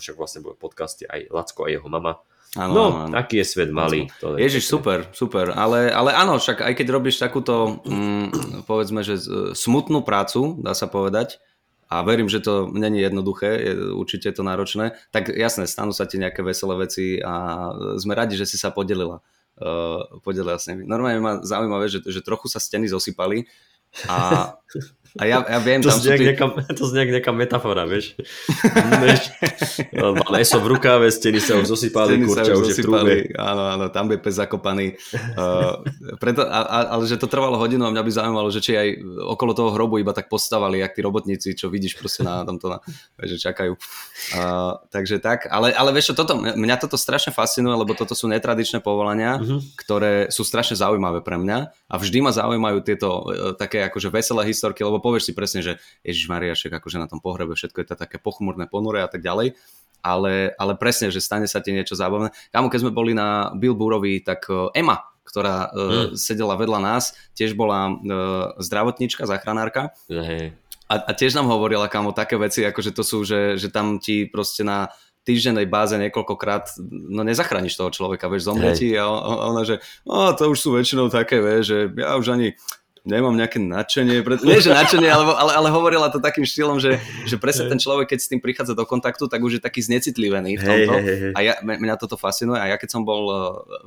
však vlastne boli podcasty aj Lacko a jeho mama. Áno, No, áno, áno. aký je svet malý. To je Ježiš, pekné. super, super. Ale, ale áno, však aj keď robíš takúto, mm, povedzme, že smutnú prácu, dá sa povedať, a verím, že to není jednoduché, je, určite je to náročné, tak jasné, stanú sa ti nejaké veselé veci a sme radi, že si sa podelila. Uh, podelila s nimi. Normálne ma zaujímavé, že, že trochu sa steny zosypali a, a ja, ja viem, To tam znie, tí... nejaká, to znie jak nejaká metafora, vieš. vieš mal eso v rukave, steny sa už zosypali, kurča už je v trúbe. Áno, áno, tam je pes zakopaný. Uh, preto, a, a, ale že to trvalo hodinu a mňa by zaujímalo, že či aj okolo toho hrobu iba tak postavali, jak tí robotníci, čo vidíš proste na tomto, na, že čakajú. Uh, takže tak, ale, ale vieš čo, toto, mňa toto strašne fascinuje, lebo toto sú netradičné povolania, Mhm. ktoré sú strašne zaujímavé pre mňa a vždy ma zaujímajú tieto uh, také akože veselé historky, lebo povieš si presne, že Ježiš Maria, však akože na tom pohrebe všetko je to také pochmurné, ponuré a tak ďalej. Ale, ale presne, že stane sa ti niečo zábavné. Kámo, keď sme boli na Bilbúrovi, tak uh, Emma, ktorá uh, sedela vedľa nás, tiež bola uh, zdravotníčka, záchranárka. A, a tiež nám hovorila, kámo, také veci, ako že to sú, že, že tam ti proste na týždennej báze niekoľkokrát, no nezachrániš toho človeka, vieš, zomrie ti a ona, že o, to už sú väčšinou také, vieš, že ja už ani nemám nejaké nadšenie, pre... nie že nadšenie, ale, ale, ale hovorila to takým štýlom, že, že presne ten človek, keď s tým prichádza do kontaktu, tak už je taký znecitlivený v tomto. hej, hej, hej. A ja, mňa toto fascinuje a ja keď som bol eh,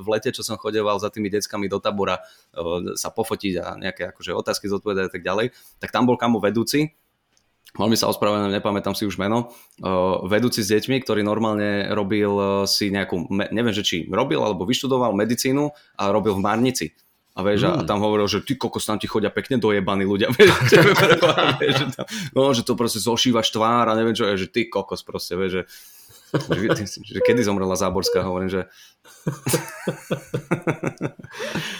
v lete, čo som chodeval za tými deckami do tabora eh, sa pofotiť a nejaké akože otázky zodpovedať a tak ďalej, tak tam bol kamo vedúci, Veľmi sa ospravedlňujem, nepamätám si už meno. Uh, vedúci s deťmi, ktorý normálne robil si nejakú, neviem, že či robil alebo vyštudoval medicínu a robil v Marnici. A vieš, mm. a tam hovoril, že ty kokos, tam ti chodia pekne dojebaní ľudia. Vieš, že, vieš, že, tam, no, že to proste zošívaš tvár a neviem čo, je, že ty kokos proste, vieš, že, že, že kedy zomrela Záborská, hovorím, že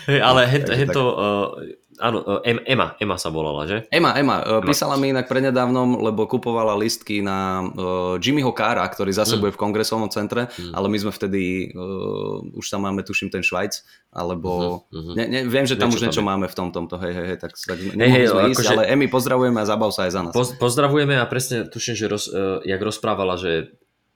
Hej, ale hen, Takže hen to, uh, áno, Em- Ema, Ema sa volala, že? Ema, Ema, e, písala mi inak prednedávnom, lebo kupovala listky na uh, Jimmyho Cara, ktorý zase Mm. bude v kongresovom centre, Mm. ale my sme vtedy, uh, už tam máme, tuším, ten Švajc, alebo... Mhm, mhm. Ne, ne, viem, že tam Niečo už tam niečo je. máme v tom, tomto, hej, hej, hej, tak, tak hej, nemohli sme ísť, akože- ale Emi, pozdravujeme a zabav sa aj za nás. Poz, pozdravujeme a presne tuším, že roz, uh, jak rozprávala, že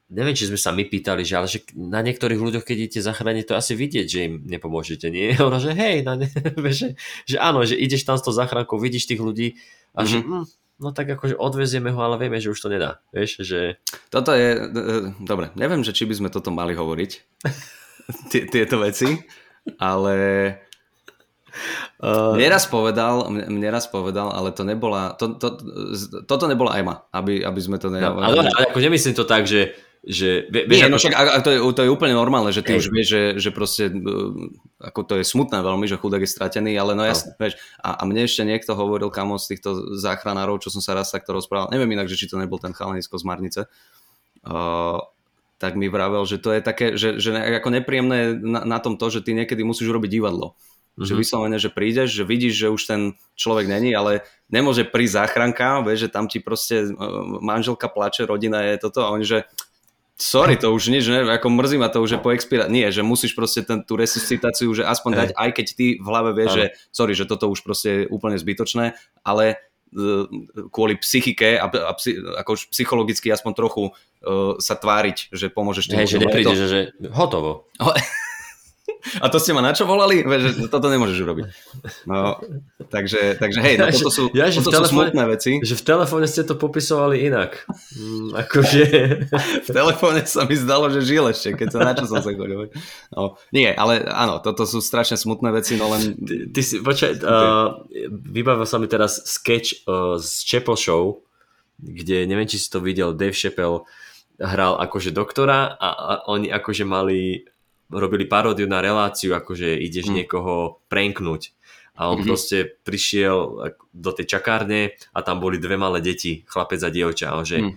neviem, či sme sa my pýtali, že ale že na niektorých ľuďoch, keď idete zachrániť, to asi vidieť, že im nepomôžete, nie? Ona, že hej, na ne, že, že áno, že ideš tam s tou záchrankou, vidíš tých ľudí a že mm, no tak akože odvezieme ho, ale vieme, že už to nedá, vieš, že Toto je, uh, dobre, neviem, že či by sme toto mali hovoriť, Tie- tieto veci, ale uh, Mne raz povedal, mne, raz povedal, ale to nebola, to, to, toto nebola Ema, aby, aby sme to ne... no, ale, ale ako nemyslím to tak, že, že vie- vieš, Nie, no však a, a to, je, to je úplne normálne, že ty Hej. už vieš, že, že proste, uh, ako to je smutné veľmi, že chudák je stratený, ale no jasne, vieš, a, a mne ešte niekto hovoril, kamo z týchto záchranárov, čo som sa raz takto rozprával, neviem inak, že či to nebol ten chalanisko z Marnice, uh, tak mi vravel, že to je také, že, že ako nepríjemné na, na tom to, že ty niekedy musíš urobiť divadlo. Že Mhm. vyslovene, že prídeš, že vidíš, že už ten človek není, ale nemôže prísť záchranka, vieš, že tam ti proste uh, manželka plače, rodina je toto a oni, že sorry, to už nič, ne, ako mrzí ma to už je po expira- Nie, že musíš proste ten, tú resuscitáciu, že aspoň dať, aj keď ty v hlave vieš, že sorry, že toto už proste je úplne zbytočné, ale uh, kvôli psychike a, a psy, ako psychologicky aspoň trochu uh, sa tváriť, že pomôžeš tým hej, že ľuďom. nepríde, To- že, že hotovo. a to ste ma na čo volali? Že toto nemôžeš urobiť. No, takže, takže hej, no, toto sú, ja, že toto sú telefóne- smutné veci. Že v telefóne ste to popisovali inak. Mm, akože... V telefóne sa mi zdalo, že žil ešte, keď sa na čo som sa chodil. No, nie, ale áno, toto sú strašne smutné veci, no len... Ty, ty si, počkaj, uh, vybavil sa mi teraz sketch uh, z Chappell Show, kde, neviem, či si to videl, Dave Chappell hral akože doktora a, a oni akože mali robili paródiu na reláciu, akože ideš Mm. niekoho prenknúť. A on Mhm. proste prišiel do tej čakárne a tam boli dve malé deti, chlapec a dievča. A on že, Mm.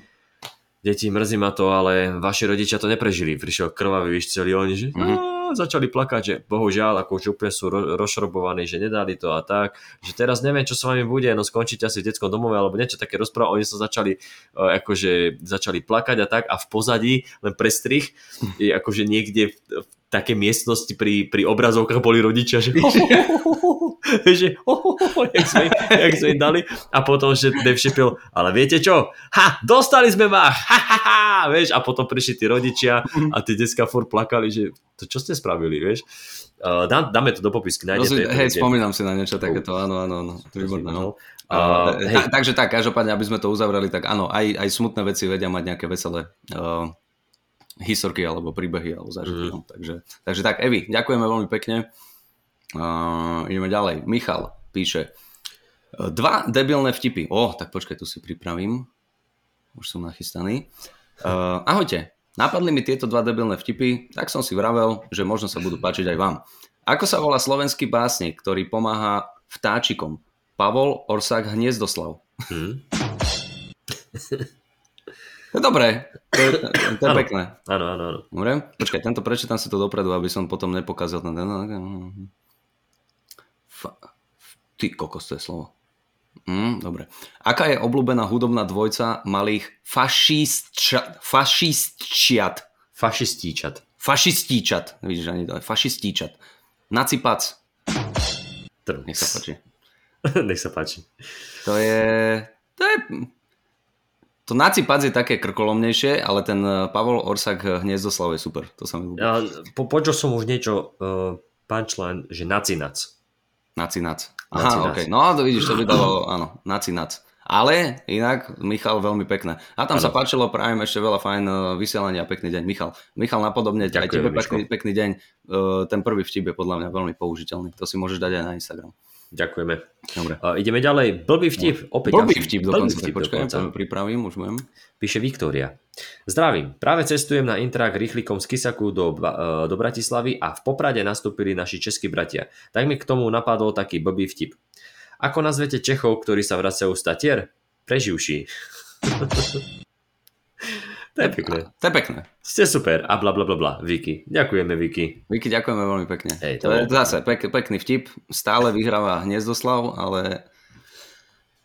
deti, mrzí ma to, ale vaši rodičia to neprežili. Prišiel krvavý, víš, celý oni, že Mhm. "Á", začali plakať, že bohužiaľ, ako už úplne sú ro- rozšrobovaní, že nedali to a tak, že teraz neviem, čo s vami bude, no skončíte asi v detskom domove alebo niečo také rozprávať. Oni sa začali, e, akože, začali plakať a tak a v pozadí, len prestrih, je akože niekde v, v také miestnosti pri, pri obrazovkách boli rodičia, že že jak sme, jak sme dali a potom, že Dave Chappelle, ale viete čo? Ha, dostali sme vás! Ha, ha, ha, vieš, a potom prišli tí rodičia a tí detská furt plakali, že to čo ste spravili, vieš? Uh, dá, dáme to do popisky, No, nájdete. hej, spomínam si na niečo takéto, áno, áno, áno. To je výborné, no. Uh, hej, ta, takže tak, každopádne, aby sme to uzavreli, tak áno, aj, aj smutné veci vedia mať nejaké veselé uh, historky alebo príbehy alebo zážitky. Mm. Takže, takže tak, Evi, ďakujeme veľmi pekne. Uh, ideme ďalej. Michal píše, dva debilné vtipy. O, tak počkaj, tu si pripravím. Už som nachystaný. Uh, ahojte, napadli mi tieto dva debilné vtipy, tak som si vravel, že možno sa budú páčiť aj vám. Ako sa volá slovenský básnik, ktorý pomáha vtáčikom? Pavol Orsák Hniezdoslav. hm, To je dobré, to je, to je Áno. pekné. áno, áno, áno. Dobre, počkaj, tento prečítam si to dopredu, aby som potom nepokázal ten... Fa... Ty kokos, to je slovo. Mm, dobre. Aká je obľúbená hudobná dvojca malých fašistčat? Fašistčiat. Fašistíčat. Fašistíčat. Vidíš, ani to je fašistíčat. Nacipac. Nech sa páči. Nech sa páči. To je... To je... To nacipac je také krkolomnejšie, ale ten eh, Pavol Orsak Hniezdoslav je super. To sa mi ľúbi. Ja, po, počul som už niečo, uh, punchline, že nacinac. Nacinac. Nacinac. Aha, okay. No to vidíš, to by dalo, áno, nacinac. Ale inak, Michal, veľmi pekné. A tam Áno. sa páčilo, prajem ešte veľa fajn eh, vysielania, pekný deň. Michal, Michal napodobne, aj Ďakujem, tebe Miško. pekný, pekný deň. Eh, Ten prvý vtip je podľa mňa veľmi použiteľný. To si môžeš dať aj na Instagram. Ďakujeme. Dobre. Uh, ideme ďalej. Blbý vtip. Opäť Blbý vtip Blbý dokonca. vtip Počkaj, dokonca. to pripravím, už viem. Píše Viktória. Zdravím, práve cestujem na Intrak rýchlikom z Kisaku do, Ba- e, do Bratislavy a v Poprade nastúpili naši českí bratia. Tak mi k tomu napadol taký blbý vtip. Ako nazvete Čechov, ktorí sa vracajú z Tatier? Preživší. to je pekné. To je pekné. Ste super a bla bla bla bla. Viki. Ďakujeme Viki. Viki, ďakujeme veľmi pekne. Hej, to, to je bol- zase pek, pekný vtip. Stále vyhráva Hniezdoslav, ale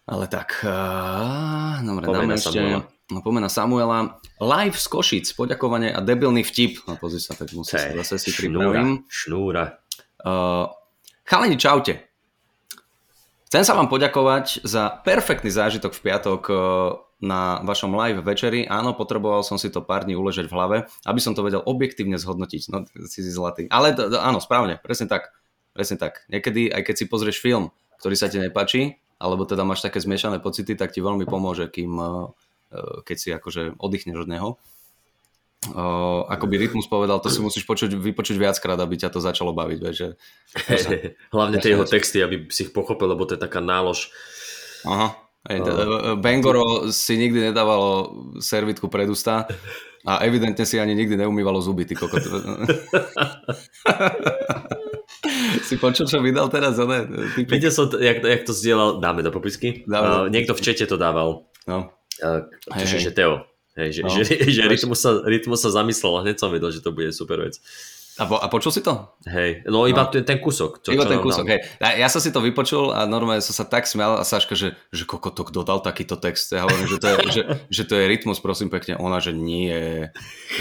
ale tak, uh, dobre, dáme ešte, Samuela. no pomena Samuela. Live z Košic, poďakovanie a debilný vtip. No pozri sa, tak musím sa Hej, zase si pripravím. šnúra. Uh, chalani, čaute. Chcem sa vám poďakovať za perfektný zážitok v piatok na vašom live večeri. Áno, potreboval som si to pár dní uležať v hlave, aby som to vedel objektívne zhodnotiť. No, si si zlatý. Ale to, to, áno, správne, presne tak. Presne tak. Niekedy, aj keď si pozrieš film, ktorý sa ti nepáči, alebo teda máš také zmiešané pocity, tak ti veľmi pomôže, kým, uh, uh, keď si akože oddychneš od neho. Uh, ako by Rytmus povedal, to si musíš počuť, vypočuť viackrát, aby ťa to začalo baviť. Vieš, že... Hlavne tie jeho texty, aby si ich pochopil, lebo to je taká nálož. Aha. Hej, uh, Bangoro si nikdy nedávalo servitku pred ústa a evidentne si ani nikdy neumývalo zuby, ty kokot. si počul, čo vydal teraz? Typek? Videl som, jak, jak to zdieľal, dáme do popisky. Dáme Uh, niekto v čete to dával. No. Uh, hej. že Teo. Hej, že, No. že, že rytmus, sa, rytmus sa zamyslel a hneď som vedel, že to bude super vec. A, po, a počul si to? Hej, no iba No. ten, ten kúsok. Čo, Iba čo ten kúsok, dal. hej. Ja, ja som si to vypočul a normálne som sa tak smial a Saška, že, že koko to kto dal takýto text. Ja hovorím, že to je, že, že to je rytmus, prosím pekne. Ona, že nie,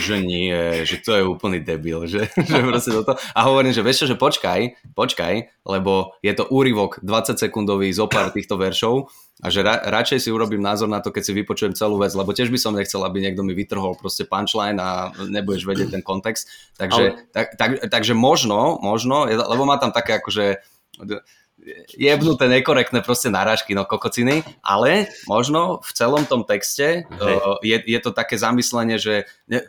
že nie, že to je úplný debil. Že, že proste toto. A hovorím, že vieš čo, že počkaj, počkaj, lebo je to úryvok 20 sekundový zo pár týchto veršov a že ra, radšej si urobím názor na to, keď si vypočujem celú vec, lebo tiež by som nechcel, aby niekto mi vytrhol proste punchline a nebudeš vedieť ten kontext. Takže, tak, tak, takže možno, možno, lebo má tam také akože jebnuté nekorektné proste narážky, no kokociny, ale možno v celom tom texte uh, je, je to také zamyslenie, že ne,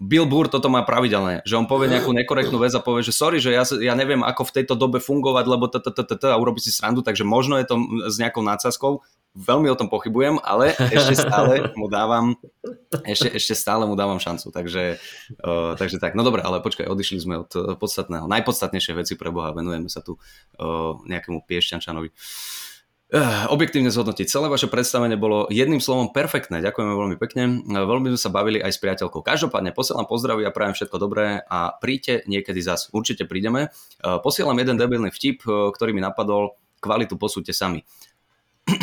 Bill Burr toto má pravidelné, že on povie nejakú nekorektnú vec a povie, že sorry, že ja, ja neviem, ako v tejto dobe fungovať, lebo a urobí si srandu, takže možno je to s nejakou nácaskou, veľmi o tom pochybujem, ale ešte stále mu dávam ešte, ešte stále mu dávam šancu, takže, uh, takže tak, no dobre, ale počkaj, odišli sme od podstatného, najpodstatnejšie veci pre Boha, venujeme sa tu uh, nejakému piešťančanovi. Uh, objektívne zhodnotiť. Celé vaše predstavenie bolo jedným slovom perfektné. Ďakujeme veľmi pekne. Uh, veľmi sme sa bavili aj s priateľkou. Každopádne posielam pozdravy a prajem všetko dobré a príďte niekedy zas. Určite prídeme. Uh, posielam jeden debilný vtip, ktorý mi napadol. Kvalitu posúďte sami.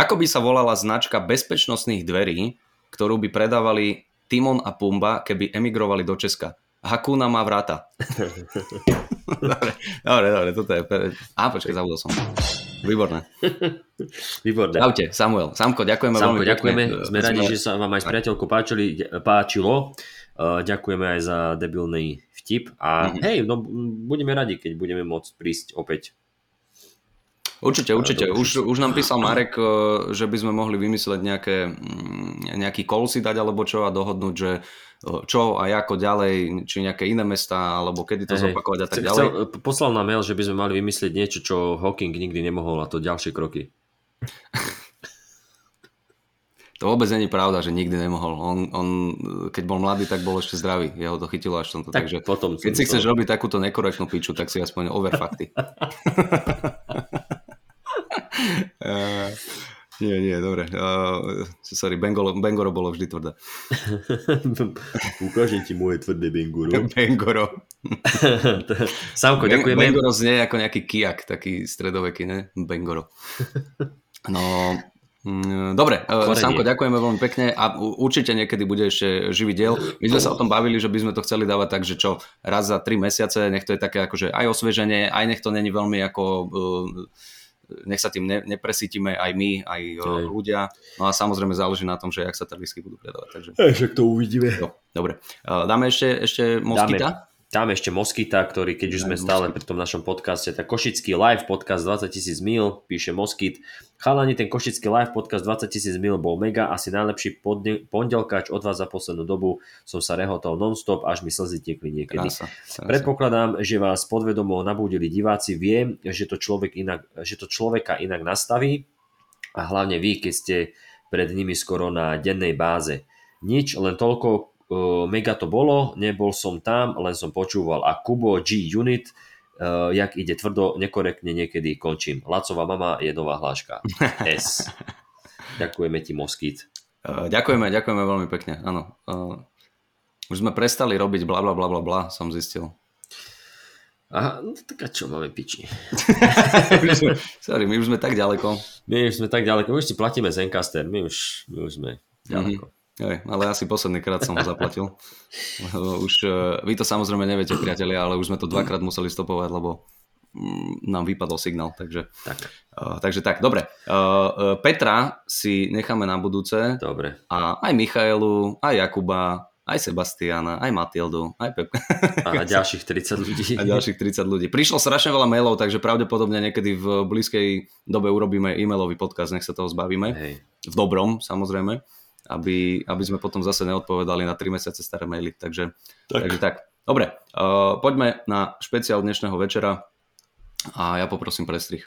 Ako by sa volala značka bezpečnostných dverí, ktorú by predávali Timon a Pumba, keby emigrovali do Česka? Hakuna má vrata. dobre, dobre, dobre, toto je... Á, počkaj, zabudol som. Výborné. Výborné. Čaute, Samuel. Samko, ďakujeme Samko, veľmi ďakujeme. Pekne. Sme radi, že sa vám aj s priateľkou páčili, páčilo. Uh, ďakujeme aj za debilný vtip a mm-hmm. hej, no budeme radi, keď budeme môcť prísť opäť. Určite, určite. Už, už nám písal Marek, eh, že by sme mohli vymysleť nejaké, mm, nejaký call si dať alebo čo a dohodnúť, že čo a ako ďalej, či nejaké iné mesta, alebo kedy to hey, zopakovať a tak ďalej. Chcel, poslal nám mail, že by sme mali vymyslieť niečo, čo Hawking nikdy nemohol a to ďalšie kroky. to vôbec není pravda, že nikdy nemohol. On, on, keď bol mladý, tak bol ešte zdravý. Jeho to chytilo až tomto. Tak Takže potom keď si chceš robiť takúto nekorektnú piču, tak si aspoň over fakty. Nie, nie, dobre. Uh, sorry, Bengoro, Bengoro bolo vždy tvrdé. Ukážem ti moje tvrdé Bengoro. Bengoro. Samko, ďakujeme. Bengoro znie ako nejaký kijak, taký stredoveký, ne? Bengoro. No, mm, Dobre, Korenie. Samko, ďakujeme veľmi pekne a určite niekedy bude ešte živý diel. My sme sa o tom bavili, že by sme to chceli dávať tak, že čo, raz za tri mesiace, nech to je také akože aj osvieženie, aj nech to není veľmi ako uh, nech sa tým ne, nepresítime aj my, aj aj. ľudia. No a samozrejme záleží na tom, že jak sa tie lístky budú predávať. Takže... Však to uvidíme. No, dobre. Dáme ešte, ešte Moskita? Dáme. Dáme ešte Moskita, ktorý, keď už sme stále pri tom našom podcaste, tak Košický live podcast 20 tisíc mil, píše Moskit. Chalani, ten Košický live podcast 20 tisíc mil bol mega, asi najlepší pondelkač od vás za poslednú dobu. Som sa rehotol non-stop, až mi slzy tiekli niekedy. Krása, krása. Predpokladám, že vás podvedomo nabudili diváci. Viem, že to, človek inak, že to človeka inak nastaví a hlavne vy, keď ste pred nimi skoro na dennej báze. Nič, len toľko, mega to bolo, nebol som tam, len som počúval. A Kubo G Unit, uh, jak ide tvrdo, nekorektne niekedy končím. Lacová mama je nová hláška. S. Ďakujeme ti, Moskit. Uh, ďakujeme, ďakujeme veľmi pekne, áno. Uh, už sme prestali robiť bla bla bla bla bla, som zistil. Aha, no tak a čo máme piči? sorry, my už sme tak ďaleko. My už sme tak ďaleko, my už si platíme Zencaster, my už, my už sme ďaleko. Mm-hmm. Hej, ale asi posledný krát som ho zaplatil. už, uh, vy to samozrejme neviete, priatelia, ale už sme to dvakrát museli stopovať, lebo um, nám vypadol signál, takže tak. Uh, takže tak, dobre. Uh, Petra si necháme na budúce. Dobre. A aj Michaelu, aj Jakuba, aj Sebastiana, aj Matildu, aj Pep. A ďalších 30 ľudí. A ďalších 30 ľudí. Prišlo strašne veľa mailov, takže pravdepodobne niekedy v blízkej dobe urobíme e-mailový podcast, nech sa toho zbavíme. Hej. V dobrom, samozrejme aby, aby sme potom zase neodpovedali na 3 mesiace staré maily. Takže tak. Takže tak. Dobre, uh, poďme na špeciál dnešného večera a ja poprosím prestrih.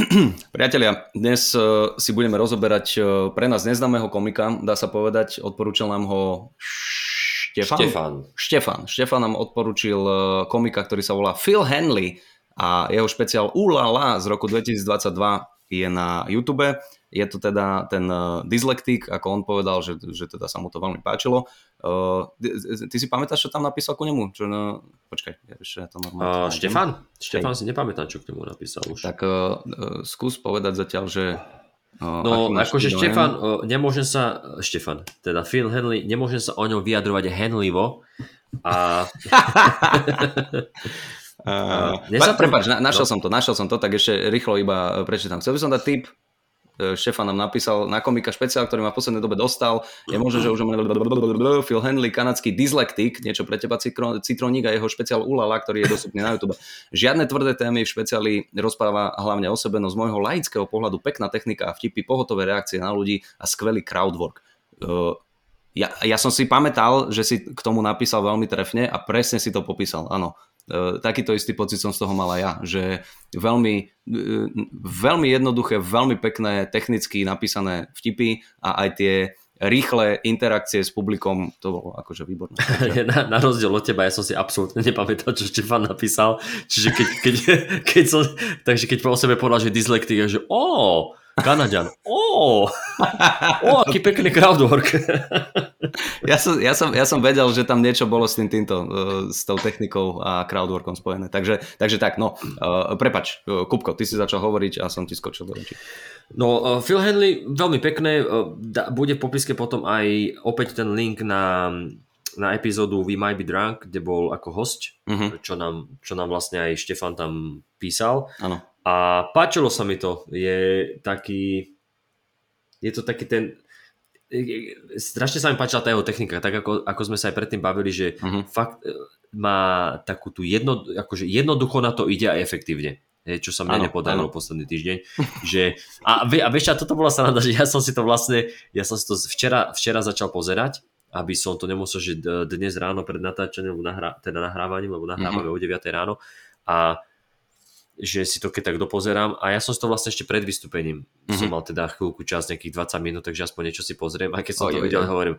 Priatelia, dnes uh, si budeme rozoberať uh, pre nás neznámeho komika, dá sa povedať, odporúčal nám ho Štefan. Štefan. Štefan. Štefan nám odporúčil komika, ktorý sa volá Phil Henley a jeho špeciál Ulala z roku 2022 je na YouTube. Je to teda ten uh, dyslektik, ako on povedal, že, že teda sa mu to veľmi páčilo. Uh, ty si pamätáš, čo tam napísal ku nemu? Čo, no, počkaj, ja ešte to normálne... Uh, Štefan? Štefan si nepamätám, čo k nemu napísal už. Tak uh, skús povedať zatiaľ, že no, akože Štefan, nemôžem sa, Štefan, teda Phil Henley, nemôžem sa o ňom vyjadrovať henlivo a Uh, uh, Prepač, na, našiel no. som to, našiel som to, tak ešte rýchlo iba prečítam. Chcel by som dať tip, Štefan nám napísal na komika špeciál, ktorý ma v poslednej dobe dostal. Je možné, že už Phil Henley, kanadský dyslektik, niečo pre teba Citroník a jeho špeciál Ulala, ktorý je dostupný na YouTube. Žiadne tvrdé témy v špeciáli rozpráva hlavne o sebe, no z môjho laického pohľadu pekná technika a vtipy, pohotové reakcie na ľudí a skvelý crowdwork uh, ja, ja som si pamätal, že si k tomu napísal veľmi trefne a presne si to popísal, áno. Uh, takýto istý pocit som z toho mal aj ja, že veľmi, uh, veľmi jednoduché, veľmi pekné, technicky napísané vtipy a aj tie rýchle interakcie s publikom, to bolo akože výborné. Na, na rozdiel od teba, ja som si absolútne nepamätal, čo Štefan napísal, čiže keď, keď, keď som, takže keď po sebe povedal, že dyslektik, že ó, Kanaďan. Ó, ó, aký pekný crowdwork. ja, som, ja, som, ja som vedel, že tam niečo bolo s tým týmto, uh, s tou technikou a crowdworkom spojené. Takže, takže tak, no, uh, prepač, uh, Kupko, ty si začal hovoriť a som ti skočil do reči. No, Phil Henley, veľmi pekné, bude v popiske potom aj opäť ten link na na epizódu We Might Be Drunk, kde bol ako host, uh-huh. čo, nám, čo nám vlastne aj Štefan tam písal. Áno. A páčilo sa mi to. Je taký... Je to taký ten... Strašne sa mi páčila tá jeho technika, tak ako, ako sme sa aj predtým bavili, že uh-huh. fakt e, má takú tú jedno, akože jednoducho na to ide aj efektívne. Čo sa mne ano, nepodarilo ano. posledný týždeň. že, a, a vieš, a toto bola sa nada, že ja som si to vlastne, ja som si to včera, včera začal pozerať, aby som to nemusel, že dnes ráno pred natáčaním, nahrá, teda nahrávaním, lebo nahrávame mm-hmm. o 9 ráno a že si to keď tak dopozerám a ja som si to vlastne ešte pred vystúpením mm-hmm. som mal teda chvíľku čas, nejakých 20 minút, takže aspoň niečo si pozriem a keď som oj, to videl, hovorím,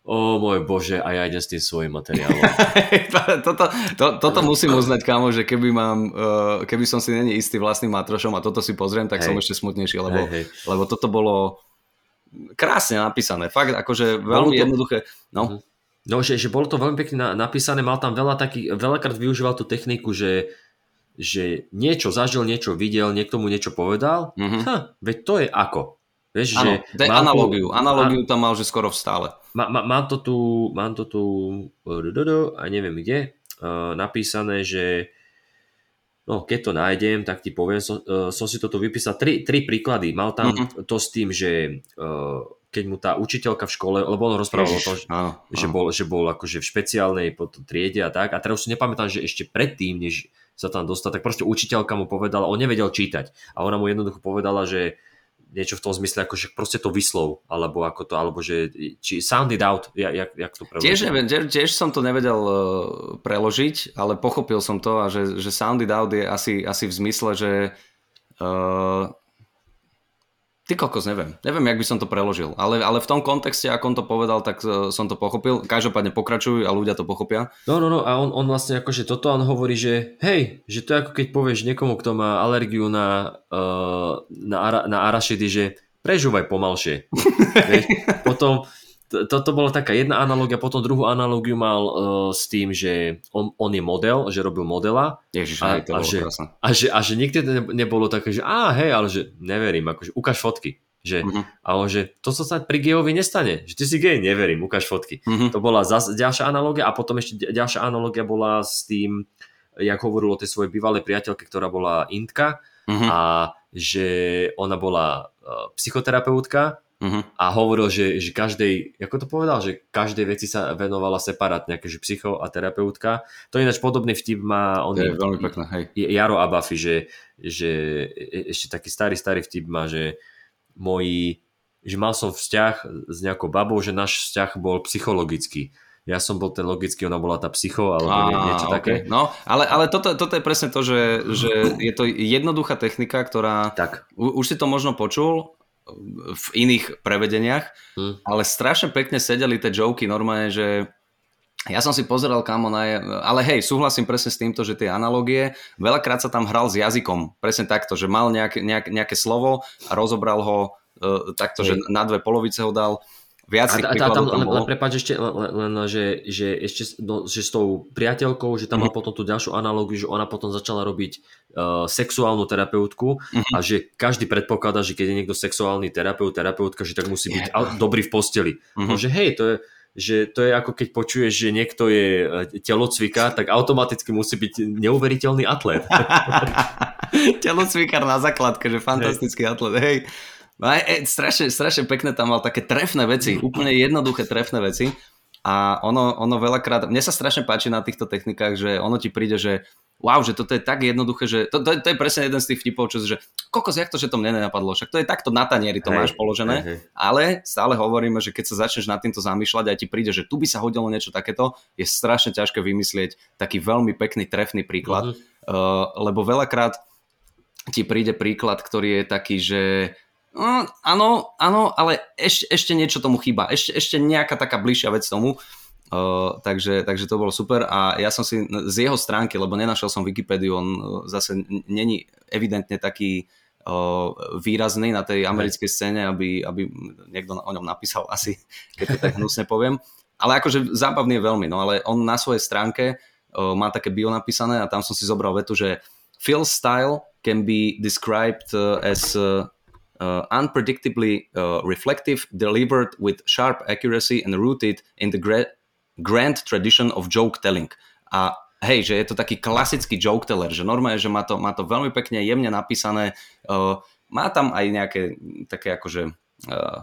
o môj bože, a ja idem s tým svojim materiálom. toto, to, toto musím uznať, kámo, že keby, mám, uh, keby som si není istý vlastným matrošom a toto si pozriem, tak hej. som ešte smutnejší, lebo, hej, hej. lebo toto bolo krásne napísané, fakt akože veľmi to... jednoduché. No. Mhm. No, že, že bolo to veľmi pekne napísané, mal tam veľa takých, veľakrát využíval tú techniku, že že niečo zažil, niečo videl, niekto mu niečo povedal, mm-hmm. ha, veď to je ako. Vieš, ano, že mám analogiu. Tu, analogiu tam mal, že skoro vstále. Má, má, mám to tu, mám to tu, a neviem kde, uh, napísané, že no keď to nájdem, tak ti poviem, som, uh, som si toto vypísal, tri, tri príklady. Mal tam mm-hmm. to s tým, že uh, keď mu tá učiteľka v škole, lebo on rozprával Ježiš, o tom, že, áno, že, bol, že bol akože v špeciálnej triede a tak, a teraz už si nepamätám, že ešte predtým, než sa tam dostať, tak proste učiteľka mu povedala, on nevedel čítať a ona mu jednoducho povedala, že niečo v tom zmysle, ako že proste to vyslov, alebo ako to, alebo že či sound it out, jak, jak to preložiť? Tiež, neviem, tiež som to nevedel uh, preložiť, ale pochopil som to a že, že sound it out je asi, asi v zmysle, že uh, Ty kokos, neviem. Neviem, jak by som to preložil. Ale, ale v tom kontexte, ako on to povedal, tak uh, som to pochopil. Každopádne pokračujú a ľudia to pochopia. No, no, no. A on, on vlastne akože toto on hovorí, že hej, že to je ako keď povieš niekomu, kto má alergiu na, uh, na, ara, na arašidy, že prežúvaj pomalšie. Potom toto bola taká jedna analogia, potom druhú analogiu mal uh, s tým, že on, on je model, že robil modela. Ježiš, a, to a, že, a, že, a že nikdy nebolo také, že á, hej, ale že neverím, akože ukáž fotky. Že, uh-huh. A on, že to sa pri gejovi nestane, že ty si gej, neverím, ukáž fotky. Uh-huh. To bola zas ďalšia analogia a potom ešte ďalšia analogia bola s tým, jak hovoril o tej svojej bývalej priateľke, ktorá bola Intka uh-huh. a že ona bola uh, psychoterapeutka Uh-huh. A hovoril, že, že každej, ako to povedal, že každej veci sa venovala separátne, akože psycho a terapeutka. To je ináč podobný vtip má on je, je veľmi pekné, hej. Jaro Abafi, že, že e, ešte taký starý, starý vtip má, že moji, že mal som vzťah s nejakou babou, že náš vzťah bol psychologický ja som bol ten logický, ona bola tá psycho, alebo Á, niečo okay. také. No, ale, ale toto, toto je presne to, že, že je to jednoduchá technika, ktorá... Tak. U, už si to možno počul, v iných prevedeniach, hmm. ale strašne pekne sedeli tie joky normálne, že ja som si pozeral kamo na... Ale hej, súhlasím presne s týmto, že tie analogie, veľakrát sa tam hral s jazykom, presne takto, že mal nejaké, nejak, nejaké slovo a rozobral ho uh, takto, hej. že na dve polovice ho dal viac a, a, a tam, tam bolo. Len prepáč ešte, len, len že, že ešte no, že s tou priateľkou, že tam mm-hmm. mal potom tú ďalšiu analógiu, že ona potom začala robiť uh, sexuálnu terapeutku mm-hmm. a že každý predpokladá, že keď je niekto sexuálny terapeut, terapeutka, že tak musí byť yeah. dobrý v posteli. Mm-hmm. No, že hej, to je, že to je ako keď počuješ, že niekto je e, telocvika, tak automaticky musí byť neuveriteľný atlet. telocvikár na základke, že fantastický hej. atlet, hej. No aj, aj, strašne, strašne pekné tam mal také trefné veci, úplne jednoduché trefné veci. A ono, ono veľakrát, mne sa strašne páči na týchto technikách, že ono ti príde, že wow, že toto je tak jednoduché, že to, to, to je presne jeden z tých vtipov, čo, že kokos, jak to, že to mne nenapadlo, však to je takto na tanieri, to hej, máš položené, hej, hej. ale stále hovoríme, že keď sa začneš nad týmto zamýšľať a ti príde, že tu by sa hodilo niečo takéto, je strašne ťažké vymyslieť taký veľmi pekný, trefný príklad, uh-huh. uh, lebo veľakrát ti príde príklad, ktorý je taký, že No, áno, áno, ale ešte, ešte niečo tomu chýba. Ešte, ešte nejaká taká bližšia vec tomu. Uh, takže, takže to bolo super a ja som si z jeho stránky, lebo nenašiel som Wikipédiu, on zase není evidentne taký uh, výrazný na tej americkej scéne, aby, aby niekto o ňom napísal asi, keď to tak hnusne poviem. Ale akože zábavný je veľmi, no ale on na svojej stránke uh, má také bio napísané a tam som si zobral vetu, že Phil's style can be described as uh, unpredictably uh, reflective, delivered with sharp accuracy and rooted in the gra- grand tradition of joke telling. A hej, že je to taký klasický joke teller, že normálne, že má to, má to veľmi pekne, jemne napísané, uh, má tam aj nejaké také akože, uh,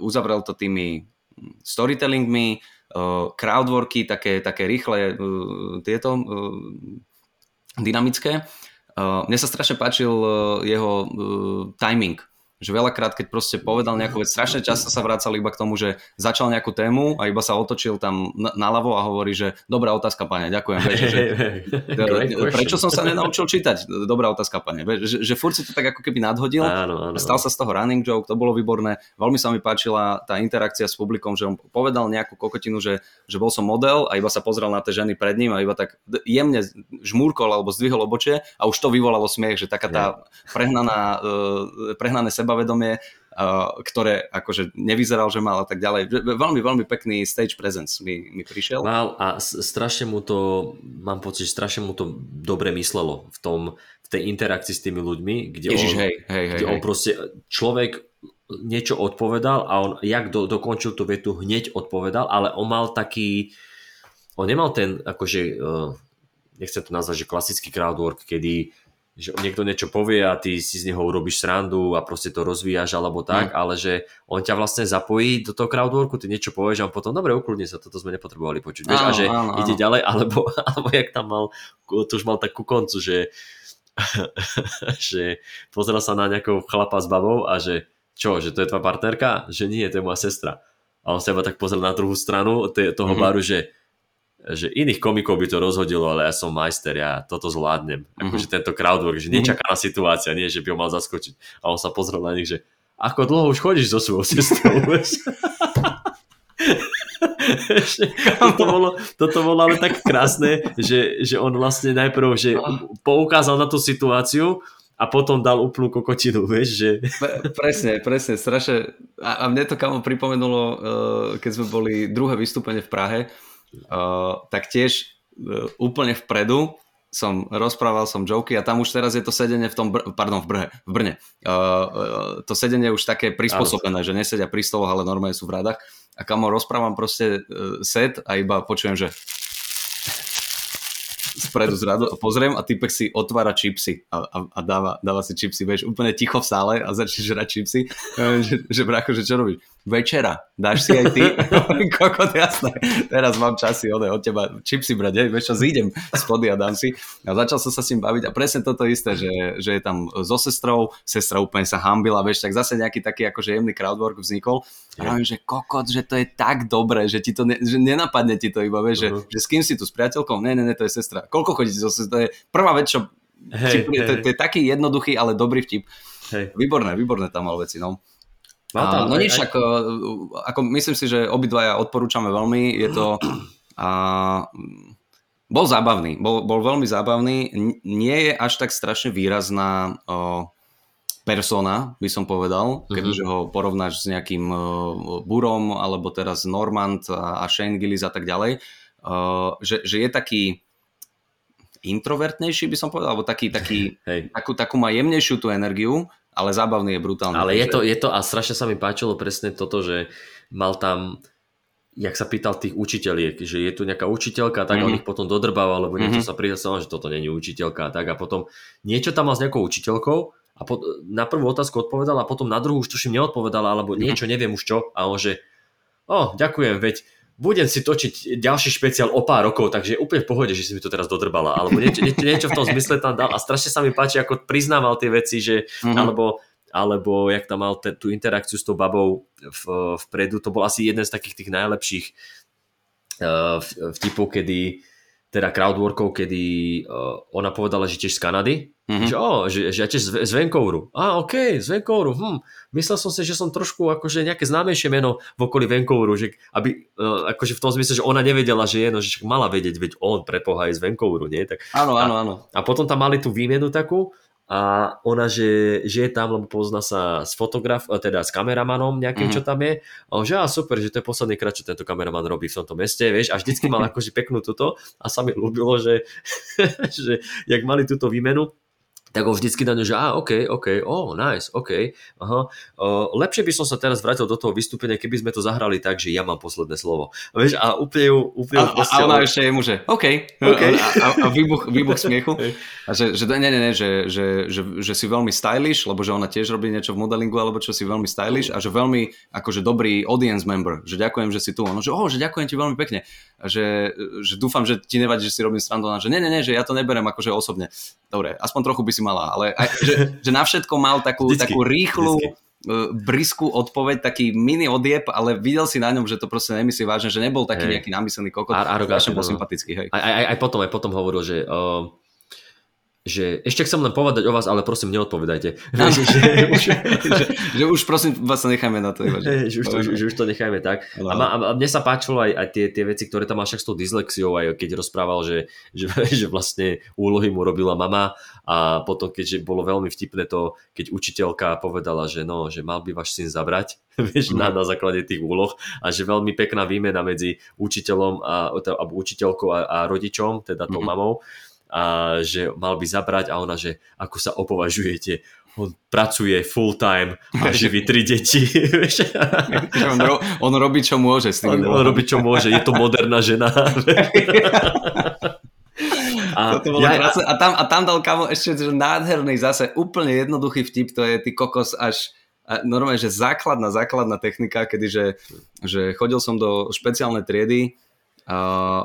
uzavrel to tými storytellingmi, uh, crowdworky, také, také rýchle uh, tieto uh, dynamické. Uh, mne sa strašne páčil uh, jeho uh, timing, že veľakrát, keď proste povedal nejakú vec, strašne často sa vracal iba k tomu, že začal nejakú tému a iba sa otočil tam naľavo a hovorí, že dobrá otázka, pane, ďakujem. Vieš, že, prečo som sa nenaučil čítať? Dobrá otázka, pane. Vieš, že, že furt si to tak ako keby nadhodil. Áno, áno. Stal sa z toho running joke, to bolo výborné. Veľmi sa mi páčila tá interakcia s publikom, že on povedal nejakú kokotinu, že, že bol som model a iba sa pozrel na tie ženy pred ním a iba tak jemne žmúrkol alebo zdvihol obočie a už to vyvolalo smiech, že taká tá prehnaná, uh, prehnané seba sebavedomie, ktoré akože nevyzeral, že mal a tak ďalej. Veľmi, veľmi pekný stage presence mi, mi prišiel. Mal a strašne mu to, mám pocit, strašne mu to dobre myslelo v tom, v tej interakcii s tými ľuďmi, kde, Ježiš, on, hej, hej, kde hej, on proste, človek niečo odpovedal a on, jak do, dokončil tú vetu, hneď odpovedal, ale on mal taký, on nemal ten, akože, nechcem to nazvať, že klasický crowdwork, kedy že niekto niečo povie a ty si z neho urobíš srandu a proste to rozvíjaš alebo tak, mm. ale že on ťa vlastne zapojí do toho crowdworku, ty niečo povieš a on potom, dobre, ukludne sa, toto sme nepotrebovali počuť. Vieš, áno, a že áno, ide áno. ďalej, alebo, alebo jak tam mal, to už mal tak ku koncu, že, že pozera sa na nejakého chlapa s babou a že čo, že to je tvoja partnerka? Že nie, to je moja sestra. A on sa iba tak pozrel na druhú stranu toho mm-hmm. baru, že že iných komikov by to rozhodilo, ale ja som majster, ja toto zvládnem. Mm-hmm. Akože tento crowdwork, že nečakaná situácia, nie, že by ho mal zaskočiť. A on sa pozrel na nich, že ako dlho už chodíš so svojou sestrou? toto, bolo, toto bolo ale tak krásne, že, že on vlastne najprv že poukázal na tú situáciu a potom dal úplnú kokotinu, vieš, že... Presne, presne, strašne. A, a mne to kamo pripomenulo, uh, keď sme boli druhé vystúpenie v Prahe, uh, tak tiež uh, úplne vpredu som rozprával som joky a tam už teraz je to sedenie v tom, br- pardon, v, Brhe, v Brne. Uh, uh, to sedenie už také prispôsobené, že nesedia pri stoloch, ale normálne sú v radách. A kamo rozprávam proste uh, set a iba počujem, že spredu zradu a pozriem a typek si otvára čipsy a, a, a dáva, dáva si čipsy, vieš, úplne ticho v sále a začne žrať čipsy, že, že brácho, že čo robíš? Večera, dáš si aj ty? Kokot, jasné, teraz mám časy ode, od teba čipsy brať, vieš čo, zídem spody a dám si. A začal som sa s ním baviť a presne toto isté, že, že je tam so sestrou, sestra úplne sa hambila, vieš, tak zase nejaký taký akože jemný crowdwork vznikol. A ja. že kokot, že to je tak dobré, že ti to ne, že nenapadne ti to iba, vieš, uh-huh. že, že s kým si tu s priateľkou? Ne, ne, ne, to je sestra. Koľko chodíte so sestrou? To je prvá vec, čo Hej, hej. To, to je taký jednoduchý, ale dobrý vtip. Hej. Výborné, výborné tam mal veci, no. A, no nič, ako, ako myslím si, že obidvaja odporúčame veľmi, je to a, bol zábavný, bol, bol veľmi zábavný, nie je až tak strašne výrazná o, persona, by som povedal, mm-hmm. keďže ho porovnáš s nejakým o, Burom, alebo teraz Normand a, a Shane Gillis a tak ďalej, o, že, že je taký introvertnejší, by som povedal, alebo taký, taký takú, takú má jemnejšiu tú energiu, ale zábavný je brutálny. Ale je to, je to a strašne sa mi páčilo presne toto, že mal tam jak sa pýtal tých učiteľiek, že je tu nejaká učiteľka, tak mm-hmm. on ich potom dodrbával, lebo niečo mm-hmm. sa prihlasoval, že toto není učiteľka, tak a potom niečo tam mal s nejakou učiteľkou a po, na prvú otázku odpovedal a potom na druhú už tuším neodpovedala, alebo mhm. niečo, neviem už čo, a on že, o, ďakujem, veď budem si točiť ďalší špeciál o pár rokov, takže je úplne v pohode, že si mi to teraz dodrbala, alebo niečo, niečo, niečo v tom zmysle tam dal a strašne sa mi páči, ako priznával tie veci, že, mm-hmm. alebo, alebo jak tam mal te, tú interakciu s tou babou v, vpredu, to bol asi jeden z takých tých najlepších uh, vtipov, kedy teda crowdworkov, kedy uh, ona povedala, že tiež z Kanady, mm-hmm. že, oh, že, že ja tiež z, z Vancouveru. A, OK, z Vancouveru. Hm. Myslel som si, že som trošku akože nejaké známejšie meno v okolí Vancouveru, že aby, uh, akože v tom zmysle, že ona nevedela, že je, no, že mala vedieť, veď on prepoha je z Vancouveru, nie? Tak, áno, áno, áno. A, a potom tam mali tú výmenu takú a ona, že, že je tam, lebo pozná sa s fotograf, e, teda s kameramanom nejakým, mm-hmm. čo tam je. A on, že á, super, že to je posledný krát, čo tento kameraman robí v tomto meste, vieš, a vždycky mal akože peknú toto a sa mi ľúbilo, že, že jak mali túto výmenu, tak on vždycky na ňu, že á, OK, OK, oh, nice, OK, aha. Uh, lepšie by som sa teraz vrátil do toho vystúpenia, keby sme to zahrali tak, že ja mám posledné slovo. Vieš, a úplne ju... Úplne a, a ona ešte jemu, že OK, okay. a, a, a výbuch, výbuch smiechu. A že, že, nie, nie, nie, že, že, že, že si veľmi stylish, lebo že ona tiež robí niečo v modelingu, alebo čo si veľmi stylish a že veľmi akože dobrý audience member, že ďakujem, že si tu. Ono, že oh, že ďakujem ti veľmi pekne. A že, že dúfam, že ti nevadí, že si robím srandu. že nie, nie, nie, že ja to neberem akože osobne. Dobre, aspoň trochu by si mala, ale aj, že, že na všetko mal takú, takú rýchlu, vždycky e, briskú odpoveď, taký mini odieb, ale videl si na ňom, že to proste nemyslí vážne, že nebol taký hey. nejaký namyslený kokot. A, a, bol sympatický, hej. Aj, aj, aj, potom, aj potom hovoril, že uh, že ešte chcem len povedať o vás, ale prosím, neodpovedajte. že, že, už, že, že už prosím vás sa nechajme na to. Že, že, už to, že, že už to nechajme tak. A, ma, a mne sa páčilo aj, aj tie, tie veci, ktoré tam mal však s tou dyslexiou, aj keď rozprával, že, že, že vlastne úlohy mu robila mama a potom, keďže bolo veľmi vtipné to, keď učiteľka povedala, že no, že mal by váš syn zabrať, vieš, mm. na, na základe tých úloh a že veľmi pekná výmena medzi učiteľom a, alebo učiteľkou a, a rodičom, teda tou mm. mamou a že mal by zabrať a ona, že ako sa opovažujete, on pracuje full time a živí tri deti. on, ro- on robí, čo môže. S tým on, on robí, čo môže. Je to moderná žena. A, ja, a, tam, a tam dal kamo ešte že nádherný zase, úplne jednoduchý vtip, to je ty kokos až a normálne, že základná, základná technika, kedy že, že chodil som do špeciálnej triedy a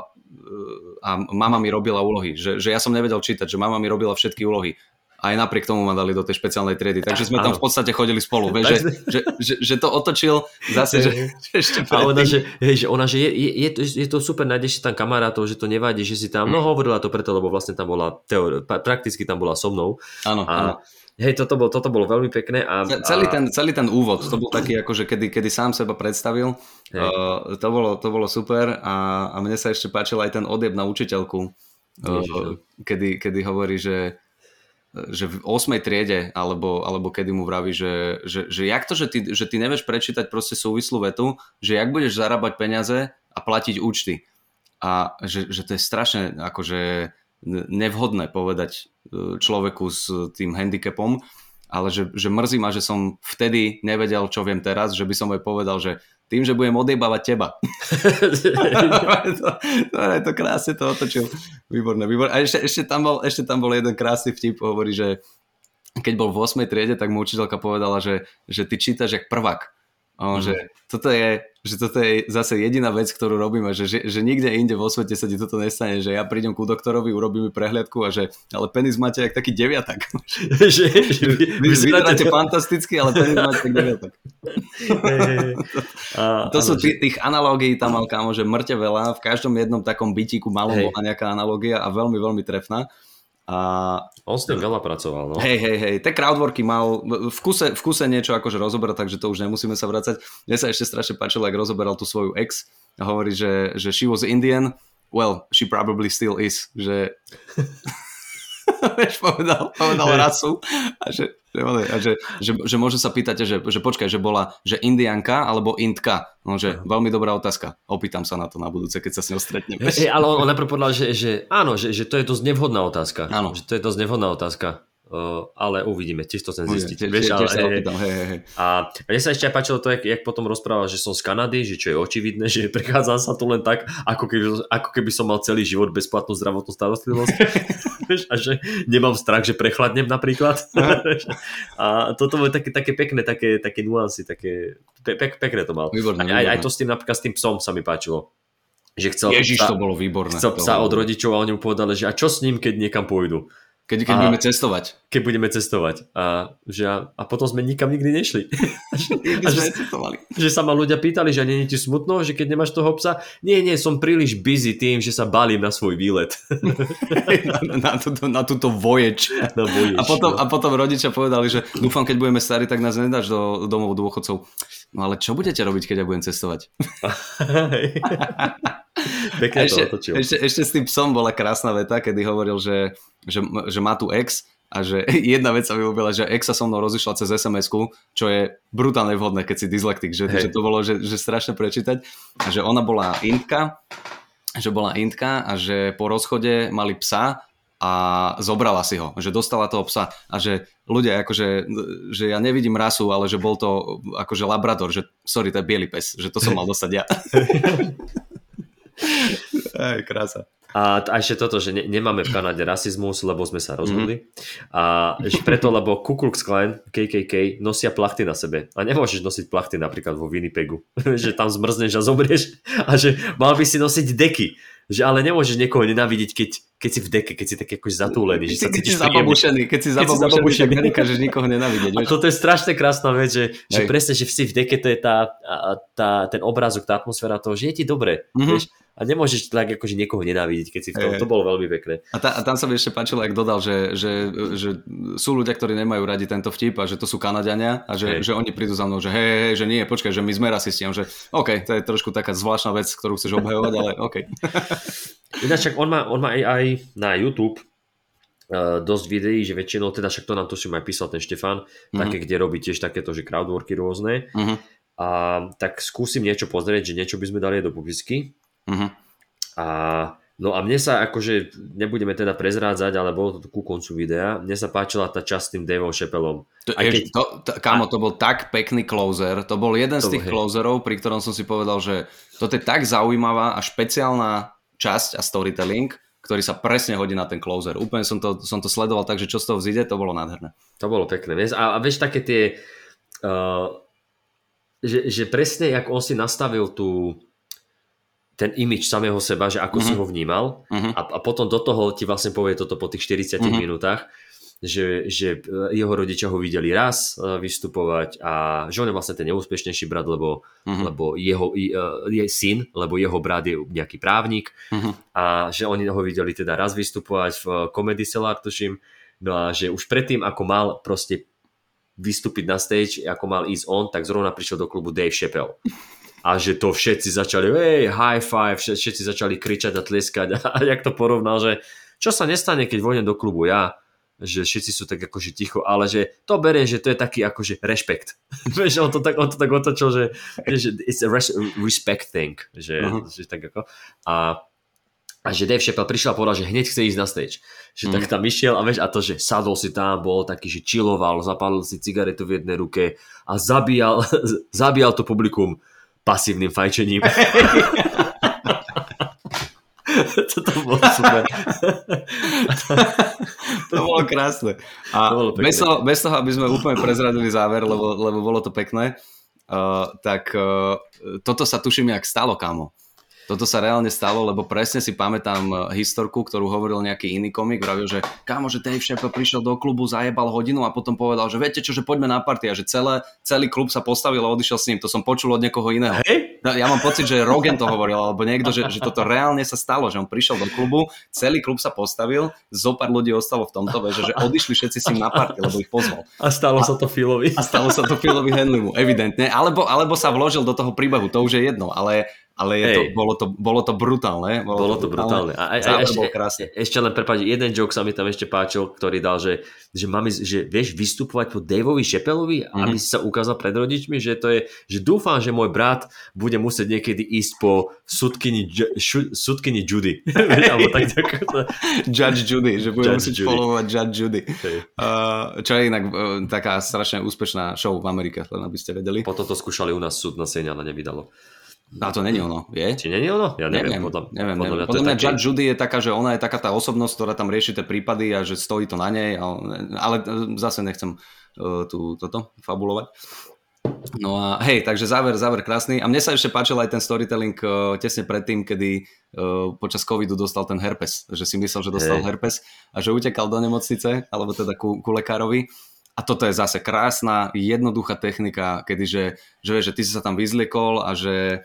a mama mi robila úlohy, že, že ja som nevedel čítať, že mama mi robila všetky úlohy. Aj napriek tomu ma dali do tej špeciálnej triedy. Takže sme tam v podstate chodili spolu. Vieš, že, že, že, že to otočil zase, že, že ešte A ona, že, hej, že, ona, že je, je, je, to, je to super, nájdeš si tam kamarátov, že to nevadí, že si tam, no hovorila to preto, lebo vlastne tam bola, teori, prakticky tam bola so mnou. Áno, a, áno. Hej, toto, bol, toto bolo veľmi pekné. A, celý, ten, celý ten úvod, to bol taký, akože kedy, kedy sám seba predstavil, uh, to, bolo, to bolo super a, a mne sa ešte páčil aj ten odjeb na učiteľku, uh, kedy, kedy hovorí, že že v 8. triede, alebo, alebo kedy mu vraví, že, že, že jak to, že ty, že ty nevieš prečítať proste súvislú vetu, že jak budeš zarábať peniaze a platiť účty. A že, že to je strašne akože nevhodné povedať e, človeku s tým handicapom, ale že, že mrzí ma, že som vtedy nevedel, čo viem teraz, že by som aj povedal, že tým, že budem odjebávať teba. to, to, to, to krásne to otočil. Výborné, výborné. A ešte, ešte, tam bol, ešte tam bol jeden krásny vtip, hovorí, že keď bol v 8. triede, tak mu učiteľka povedala, že, že ty čítaš jak prvák. A on, mm. že toto je, že toto je zase jediná vec, ktorú robíme, že, že, že nikde inde vo svete sa ti toto nestane, že ja prídem ku doktorovi, urobím mi prehliadku a že ale penis máte jak taký deviatak. že, že vy, vy vyzeráte fantasticky, ale penis máte jak deviatak. a, to sú t- tých analógií tam mal kámo, že mŕte veľa, v každom jednom takom bytíku malom bola nejaká analógia a veľmi, veľmi trefná. A, on s tým veľa pracoval, no. Hej, hej, hej, tie crowdworky mal v kuse, v kuse niečo akože rozoberať, takže to už nemusíme sa vrácať. Mne sa ešte strašne páčilo, ak rozoberal tú svoju ex a hovorí, že, že she was Indian, well, she probably still is, že vieš, povedal, povedal rasu a že že, a že, že, že môže sa pýtať, že, že počkaj, že bola že indianka alebo indka. No, že veľmi dobrá otázka. Opýtam sa na to na budúce, keď sa s ňou stretneme. Hey, ale on, on povedal, že, že áno, že, že to je dosť nevhodná otázka. Áno. Že to je dosť nevhodná otázka. Uh, ale uvidíme, tiež to chcem zistiť. Vieš, ale, sa opýtam, hej, hej. A mne sa ešte aj páčilo to, jak, jak potom rozprával, že som z Kanady, že čo je očividné, že prechádzam sa tu len tak, ako keby, ako keby som mal celý život bezplatnú zdravotnú starostlivosť. a že nemám strach, že prechladnem napríklad. a toto bolo také, také pekné, také, také nuancy, také pe, pe, pekné to mal. Výborné, aj, výborné. aj to s tým napríklad s tým psom sa mi páčilo že chcel Ježiš, psa, to bolo výborné. chcel psa od rodičov a oni mu povedali, že a čo s ním, keď niekam pôjdu? Keď, keď A- budeme cestovať. Keď budeme cestovať. A, že a, a potom sme nikam nikdy nešli. Nikdy A že- že sa ma ľudia pýtali, že nie je ti smutno, že keď nemáš toho psa. Nie, nie, som príliš busy tým, že sa balím na svoj výlet. na, na, túto, na túto voječ. No, bojíš, A potom, no. a potom rodičia povedali, že dúfam, keď budeme starí, tak nás nedáš do domov dôchodcov. No ale čo budete robiť, keď ja budem cestovať? Pekne to ešte, otočil. ešte, ešte s tým psom bola krásna veta, kedy hovoril, že, že, že má tu ex a že jedna vec sa mi ľúbila, že ex sa so mnou rozišla cez sms čo je brutálne vhodné, keď si dyslektik, že, Hej. že to bolo že, že strašne prečítať. A že ona bola intka, že bola intka a že po rozchode mali psa a zobrala si ho, že dostala toho psa a že ľudia, akože, že ja nevidím rasu, ale že bol to akože labrador, že sorry, to je biely pes, že to som mal dostať ja. Aj, krása. A, a ešte toto, že ne, nemáme v Kanade rasizmus, lebo sme sa rozhodli. A že preto, lebo Ku Klux Klan, KKK, nosia plachty na sebe. A nemôžeš nosiť plachty napríklad vo Winnipegu. že tam zmrzneš a zobrieš. A že mal by si nosiť deky. Že ale nemôžeš niekoho nenávidieť, keď, keď si v deke, keď si tak akože zatúlený, že sa keď si cítiš zababušený, keď si zababušený, tak nedokážeš nikoho nenávidieť. A toto je strašne krásna vec, že, že presne, že si v deke to je tá, tá, ten obrázok, tá atmosféra toho, že je ti dobre, Mhm. vieš, a nemôžeš tak akože niekoho nenávidieť, keď si v tom, to bolo veľmi pekné. A, ta, a tam sa mi ešte páčilo, ak dodal, že, že, že sú ľudia, ktorí nemajú radi tento vtip a že to sú Kanadiania a že, že oni prídu za mnou, že hej, hej, že nie, počkaj, že my sme rasisti. Že OK, to je trošku taká zvláštna vec, ktorú chceš obhajovať, ale OK. Ináč však on má, on má aj, aj na YouTube uh, dosť videí, že väčšinou, teda však to nám to si aj písal ten Štefan, Mhm. také, kde robí tiež takéto, že crowdworky rôzne. Uh-huh. A tak skúsim niečo pozrieť, že niečo by sme dali do popisky. Uh-huh. A no a mne sa akože, nebudeme teda prezrádzať, ale bolo to ku koncu videa, mne sa páčila tá časť s tým Daveom Chappellom. To, Aj keď... to, to, kámo, to bol tak pekný closer, to bol jeden z To tých bol, hej. closerov, pri ktorom som si povedal, že toto je tak zaujímavá a špeciálna časť a storytelling, ktorý sa presne hodí na ten closer. Úplne som to, som to sledoval tak, že čo z toho vzíde, to bolo nádherné. To bolo pekné. Vieš? A, a vieš také tie, uh, že, že presne, jak on si nastavil tú, ten imič samého seba, že ako mm-hmm. si ho vnímal Mhm. a, a potom do toho ti vlastne povie toto po tých 40 Mhm. minútach, že, že e, jeho rodičia ho videli raz e, vystupovať a že on je vlastne ten neúspešnejší brat, lebo, Mhm. lebo jeho e, je syn, lebo jeho brat je nejaký právnik Mhm. a že oni ho videli teda raz vystupovať v Comedy Cellar, tuším, no a že už predtým, ako mal proste vystúpiť na stage, ako mal ísť on, tak zrovna prišiel do klubu Dave Chappelle. A že to všetci začali, hej, high five, vše- všetci začali kričať a tlieskať a jak to porovnal, že čo sa nestane, keď vojnem do klubu ja, že všetci sú tak akože ticho, ale že to berie, že to je taký akože rešpekt. Vieš, on to tak, on to tak otočil, že, že it's a res- respect thing, že, Aha. že tak ako. A a že Dave Chappelle prišiel a povedal, že hneď chce ísť na stage. Že Mm. tak tam išiel a vieš, a to, že sadol si tam, bol taký, že chilloval, zapálil si cigaretu v jednej ruke a zabíjal, zabíjal to publikum pasívnym fajčením. Toto bolo super. To bolo krásne. A To bolo pekné. bez, toho, bez toho, aby sme úplne prezradili záver, lebo, lebo bolo to pekné, uh, tak uh, toto sa tuším, jak stalo, kámo. Toto sa reálne stalo, lebo presne si pamätám uh, historku, ktorú hovoril nejaký iný komik, vravil, že kámo, že Dave Chappelle prišiel do klubu, zajebal hodinu a potom povedal, že viete čo, že poďme na party a že celé, celý klub sa postavil a odišiel s ním. To som počul od niekoho iného. Hej? No, ja mám pocit, že Rogan to hovoril, alebo niekto, že, že toto reálne sa stalo, že on prišiel do klubu, celý klub sa postavil, zo pár ľudí ostalo v tomto, že, že odišli všetci s ním na party, lebo ich pozval. A stalo sa to Philovi. A stalo sa to Philovi Henleymu, evidentne. Alebo, alebo sa vložil do toho príbehu, to už je jedno, ale, ale je to, Hej. bolo, to, bolo to brutálne. Bolo to brutálne. A, a, a, Záver ešte, bol krásny. ešte len prepáč, jeden joke sa mi tam ešte páčil, ktorý dal, že, že, máme, že vieš vystupovať po Daveovi Chappellovi, mm-hmm. aby si sa ukázal pred rodičmi, že to je, že dúfam, že môj brat bude musieť niekedy ísť po sudkyni, šu- sudkyni Judy. Alebo tak, tak, Judge Judy, že bude Judge musieť followovať Judge Judy. Hej. Uh, čo je inak uh, taká strašne úspešná show v Amerike, len aby ste vedeli. Potom to skúšali u nás súd na sieň, ale nevydalo. A to není ono, je? Či je ono? Ja neviem. Neviem, podľa, neviem, podľa neviem. Podľa mňa taký- Judge Judy je taká, že ona je taká tá osobnosť, ktorá tam rieši tie prípady a že stojí to na nej, ale, ale zase nechcem uh, tu, toto fabulovať. No a hej, takže záver, záver krásny. A mne sa ešte páčil aj ten storytelling uh, tesne predtým, kedy uh, počas covidu dostal ten herpes. Že si myslel, že dostal hey. herpes a že utekal do nemocnice, alebo teda ku, ku lekárovi. A toto je zase krásna, jednoduchá technika, kedy že, že, ty si sa tam vyzliekol a že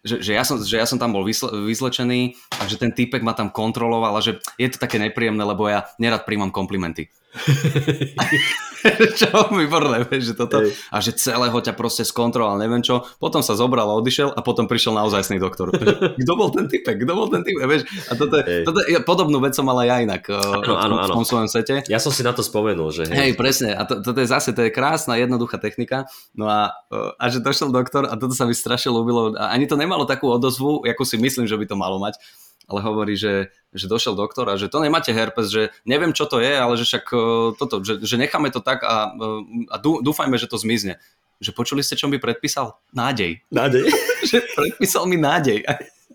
že, že, ja som, že ja som tam bol vysle, vyzlečený a že ten týpek ma tam kontroloval a že je to také nepríjemné, lebo ja nerad príjmam komplimenty. čo výborné, vieš, že toto. Ej. A že celého ťa proste skontroloval, neviem čo. Potom sa zobral a odišiel a potom prišiel naozajstný doktor. Kto bol ten typek? Kto bol ten typek? Vieš? A toto, toto je, podobnú vec som mal aj ja inak áno, áno, áno. v tom svojom sete. Ja som si na to spomenul, že hej. Hej, presne. A to, toto je zase, to je krásna, jednoduchá technika. No a, a že došiel doktor a toto sa mi strašne ľúbilo. A ani to nemalo takú odozvu, ako si myslím, že by to malo mať ale hovorí, že, že došiel doktor a že to nemáte herpes, že neviem, čo to je, ale že však e, toto, že, že necháme to tak a, e, a dúfajme, že to zmizne. Že počuli ste, čo mi predpísal? Nádej. Nádej? že predpísal mi nádej.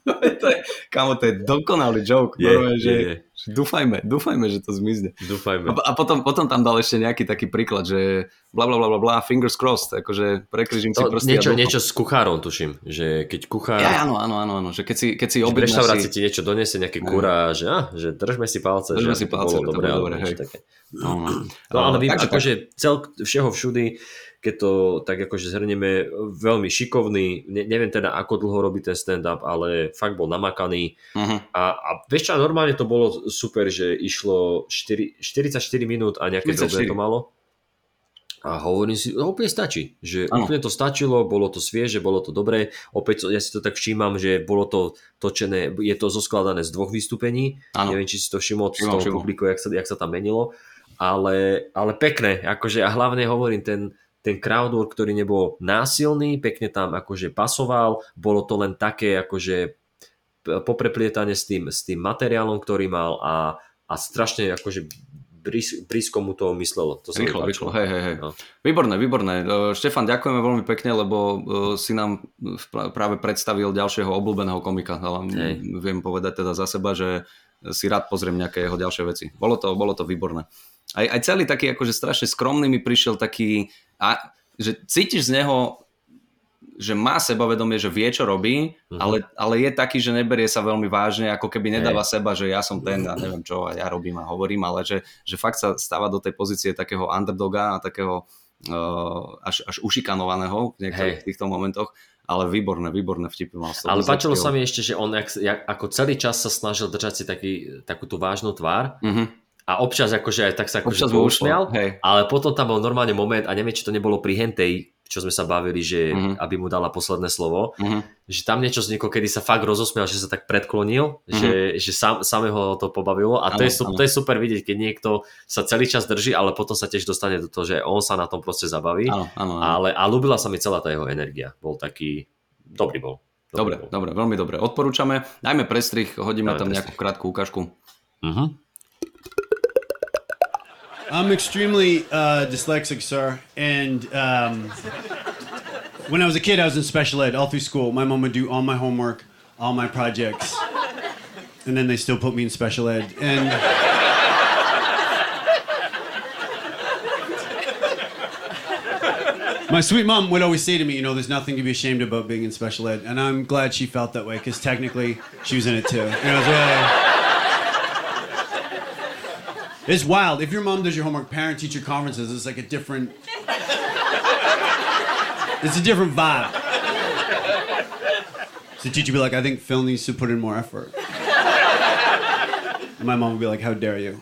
to je, kamo, to je dokonalý joke. Je, Normálne, že, je, dúfajme, dúfajme, že to zmizne. Dúfajme. A, a potom, potom tam dal ešte nejaký taký príklad, že bla bla bla bla bla, fingers crossed, akože prekryžím si prsty. Niečo, niečo s kuchárom tuším, že keď kuchár... Ja, áno, áno, áno, áno, že keď si, keď si objednáš... V reštaurácii si... ti niečo donesie, nejaké kura, že, ah, že držme si palce, držme že si palce, bolo dobré, dobre, hej. Také. No, no. no, ale vím, akože cel, všeho všudy keď to tak akože zhrnieme, veľmi šikovný, ne, neviem teda ako dlho robí ten stand-up, ale fakt bol namakaný. Uh-huh. a, a vieš čo, normálne to bolo super, že išlo 4, 44 minút a nejaké drobné to malo. A hovorím si, no úplne stačí, že ano. úplne to stačilo, bolo to svieže, bolo to dobré, opäť ja si to tak všímam, že bolo to točené, je to zoskladané z dvoch vystúpení, ano. neviem, či si to všimol z toho publiku, jak sa, jak sa tam menilo, ale, ale pekné, akože a hlavne hovorím, ten, ten crowdwork, ktorý nebol násilný, pekne tam akože pasoval, bolo to len také akože popreplietanie s tým, s tým materiálom, ktorý mal a, a strašne akože blízko mu to myslelo. To rýchlo, rýchlo, hej, hej, hej. No. Výborné, výborné. E, Štefan, ďakujeme veľmi pekne, lebo e, si nám práve predstavil ďalšieho obľúbeného komika. Ale viem povedať teda za seba, že si rád pozriem nejaké jeho ďalšie veci. Bolo to, bolo to výborné. Aj, aj celý taký akože strašne skromný mi prišiel taký a že cítiš z neho, že má sebavedomie, že vie, čo robí, uh-huh. ale, ale je taký, že neberie sa veľmi vážne, ako keby nedáva hey. seba, že ja som ten a neviem čo, a ja robím a hovorím, ale že, že fakt sa stáva do tej pozície takého underdoga a takého uh, až, až ušikanovaného v niektorých hey. týchto momentoch ale výborné, výborné vtipy mal. Ale páčilo sa mi ešte, že on jak, jak, ako celý čas sa snažil držať si taký, takú tú vážnu tvár, uh-huh a občas akože aj tak sa akože pousmial, ale potom tam bol normálne moment a neviem, či to nebolo pri hentej, čo sme sa bavili, že uh-huh. aby mu dala posledné slovo, uh-huh. že tam niečo vzniklo, kedy sa fakt rozosmial, že sa tak predklonil, uh-huh. že, že sam, samého to pobavilo a to, ano, je, to je super vidieť, keď niekto sa celý čas drží, ale potom sa tiež dostane do toho, že on sa na tom proste zabaví, ano, ano, ano. ale a ľúbila sa mi celá tá jeho energia, bol taký, dobrý bol. Dobrý dobre, bol. dobre, veľmi dobre. Odporúčame, dajme prestrih, hodíme Dajme tam prestrih. nejakú krátku ukážku. Uh-huh. I'm extremely uh, dyslexic, sir. And um, when I was a kid, I was in special ed all through school. My mom would do all my homework, all my projects, and then they still put me in special ed. And my sweet mom would always say to me, you know, there's nothing to be ashamed about being in special ed. And I'm glad she felt that way because technically she was in it too. It's wild. If your mom does your homework, parent teacher conferences, it's like a different. It's a different vibe. So teacher be like, I think Phil needs to put in more effort. And my mom would be like, How dare you?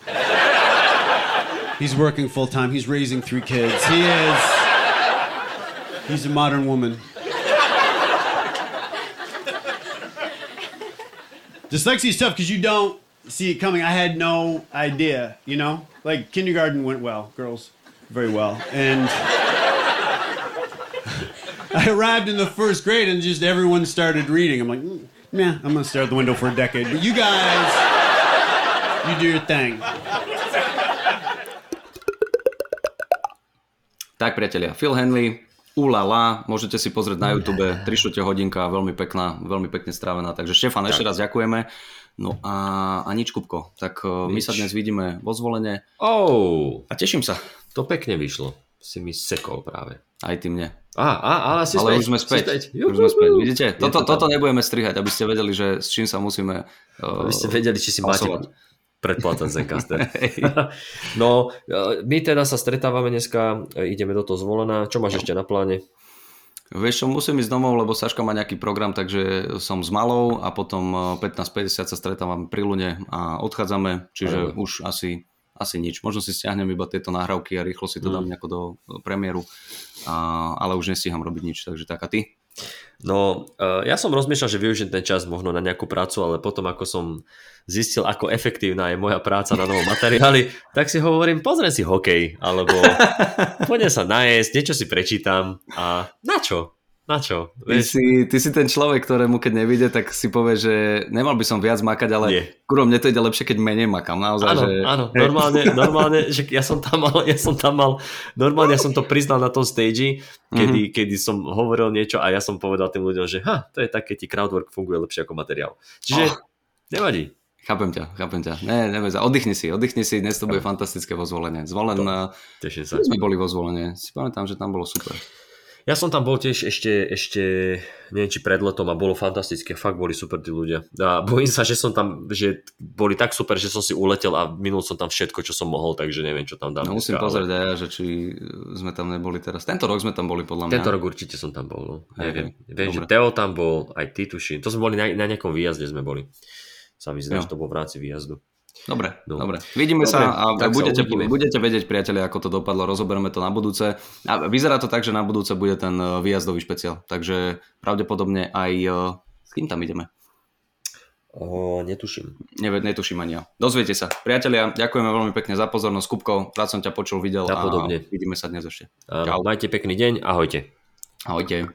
He's working full time. He's raising three kids. He is. He's a modern woman. Dyslexia is tough because you don't see it coming. I had no idea, you know? Like kindergarten went well, girls very well. And I arrived in the first grade and just everyone started reading. I'm like, mm, nah, I'm gonna stare at the window for a decade. But you guys, you do your thing. Tak priatelia, Phil Henley, Ulala, môžete si pozrieť na YouTube, 3 hodinka, veľmi pekná, veľmi pekne strávená. Takže Štefan, ešte raz ďakujeme. No a, a nič, Kupko. Tak nič. my sa dnes vidíme vo zvolenie. Oh. A teším sa. To pekne vyšlo. Si mi sekol práve. Aj ty mne. Á, á, ale si Ale späť. už sme späť. Juhu, Už sme späť. Vidíte? Toto, to toto nebudeme strihať, aby ste vedeli, že s čím sa musíme uh, Aby ste vedeli, či si máte pasovať. predplatať Zencaster. no, e, my teda sa stretávame dneska, ideme do toho zvolená. Čo máš ešte na pláne? Vieš čo, musím ísť domov, lebo Saška má nejaký program, takže som s malou a potom eh, 15.50 sa stretávame pri Lune a odchádzame, čiže Áno. už asi, asi nič. Možno si stiahnem iba tieto nahrávky a rýchlo si to Mm. dám nejako do premiéru, a, ale už nestíham robiť nič, takže tak a ty? No, e, ja som rozmýšľal, že využijem ten čas možno na nejakú prácu, ale potom ako som zistil, ako efektívna je moja práca na novom materiáli, tak si hovorím, pozriem si hokej, alebo poďme sa najesť, niečo si prečítam a na čo? Na čo? Ty si, ty si ten človek, ktorému keď nevíde, tak si povie, že nemal by som viac makať, ale Nie. kurva, mne to ide lepšie, keď menej makám. Naozaj, Áno, že... áno, normálne, normálne, že ja som tam mal, ja som tam mal, normálne ja som to priznal na tom stage, kedy, Mhm. kedy som hovoril niečo a ja som povedal tým ľuďom, že ha, to je tak, keď ti crowdwork funguje lepšie ako materiál. Čiže Oh. nevadí. Chápem ťa, chápem ťa. Ne, neboj sa, oddychni si, oddychni si, dnes to bude fantastické vo zvolenie. Zvolen, eh, Teším sa. sme boli vo zvolenie, si pamätám, že tam bolo super. Ja som tam bol tiež ešte, ešte neviem či pred letom a bolo fantastické, fakt boli super tí ľudia. A bojím sa, že som tam, že boli tak super, že som si uletel a minul som tam všetko, čo som mohol, takže neviem, čo tam dám. No musím dneska, ale pozrieť aj ja, že či sme tam neboli teraz. Tento rok sme tam boli podľa mňa. Tento rok určite som tam bol. No. Neviem. hej, Viem, že dobre. Teo tam bol, aj ty tuším. To sme boli na, na nejakom výjazde sme boli. Sa mi zdá, že to bol v rámci výjazdu. Dobre, No. dobre. Vidíme Dobre, sa a tak sa budete, uvidíme. budete vedieť, priatelia, ako to dopadlo. Rozoberieme to na budúce. A vyzerá to tak, že na budúce bude ten eh, výjazdový špeciál. Takže pravdepodobne aj... eh, S kým tam ideme? O, netuším. Neve, netuším ani ja. Dozviete sa. Priatelia, ďakujeme veľmi pekne za pozornosť. Kupko, rád som ťa počul, videl Napodobne. a vidíme sa dnes ešte. Áno, majte pekný deň, ahojte. Ahojte.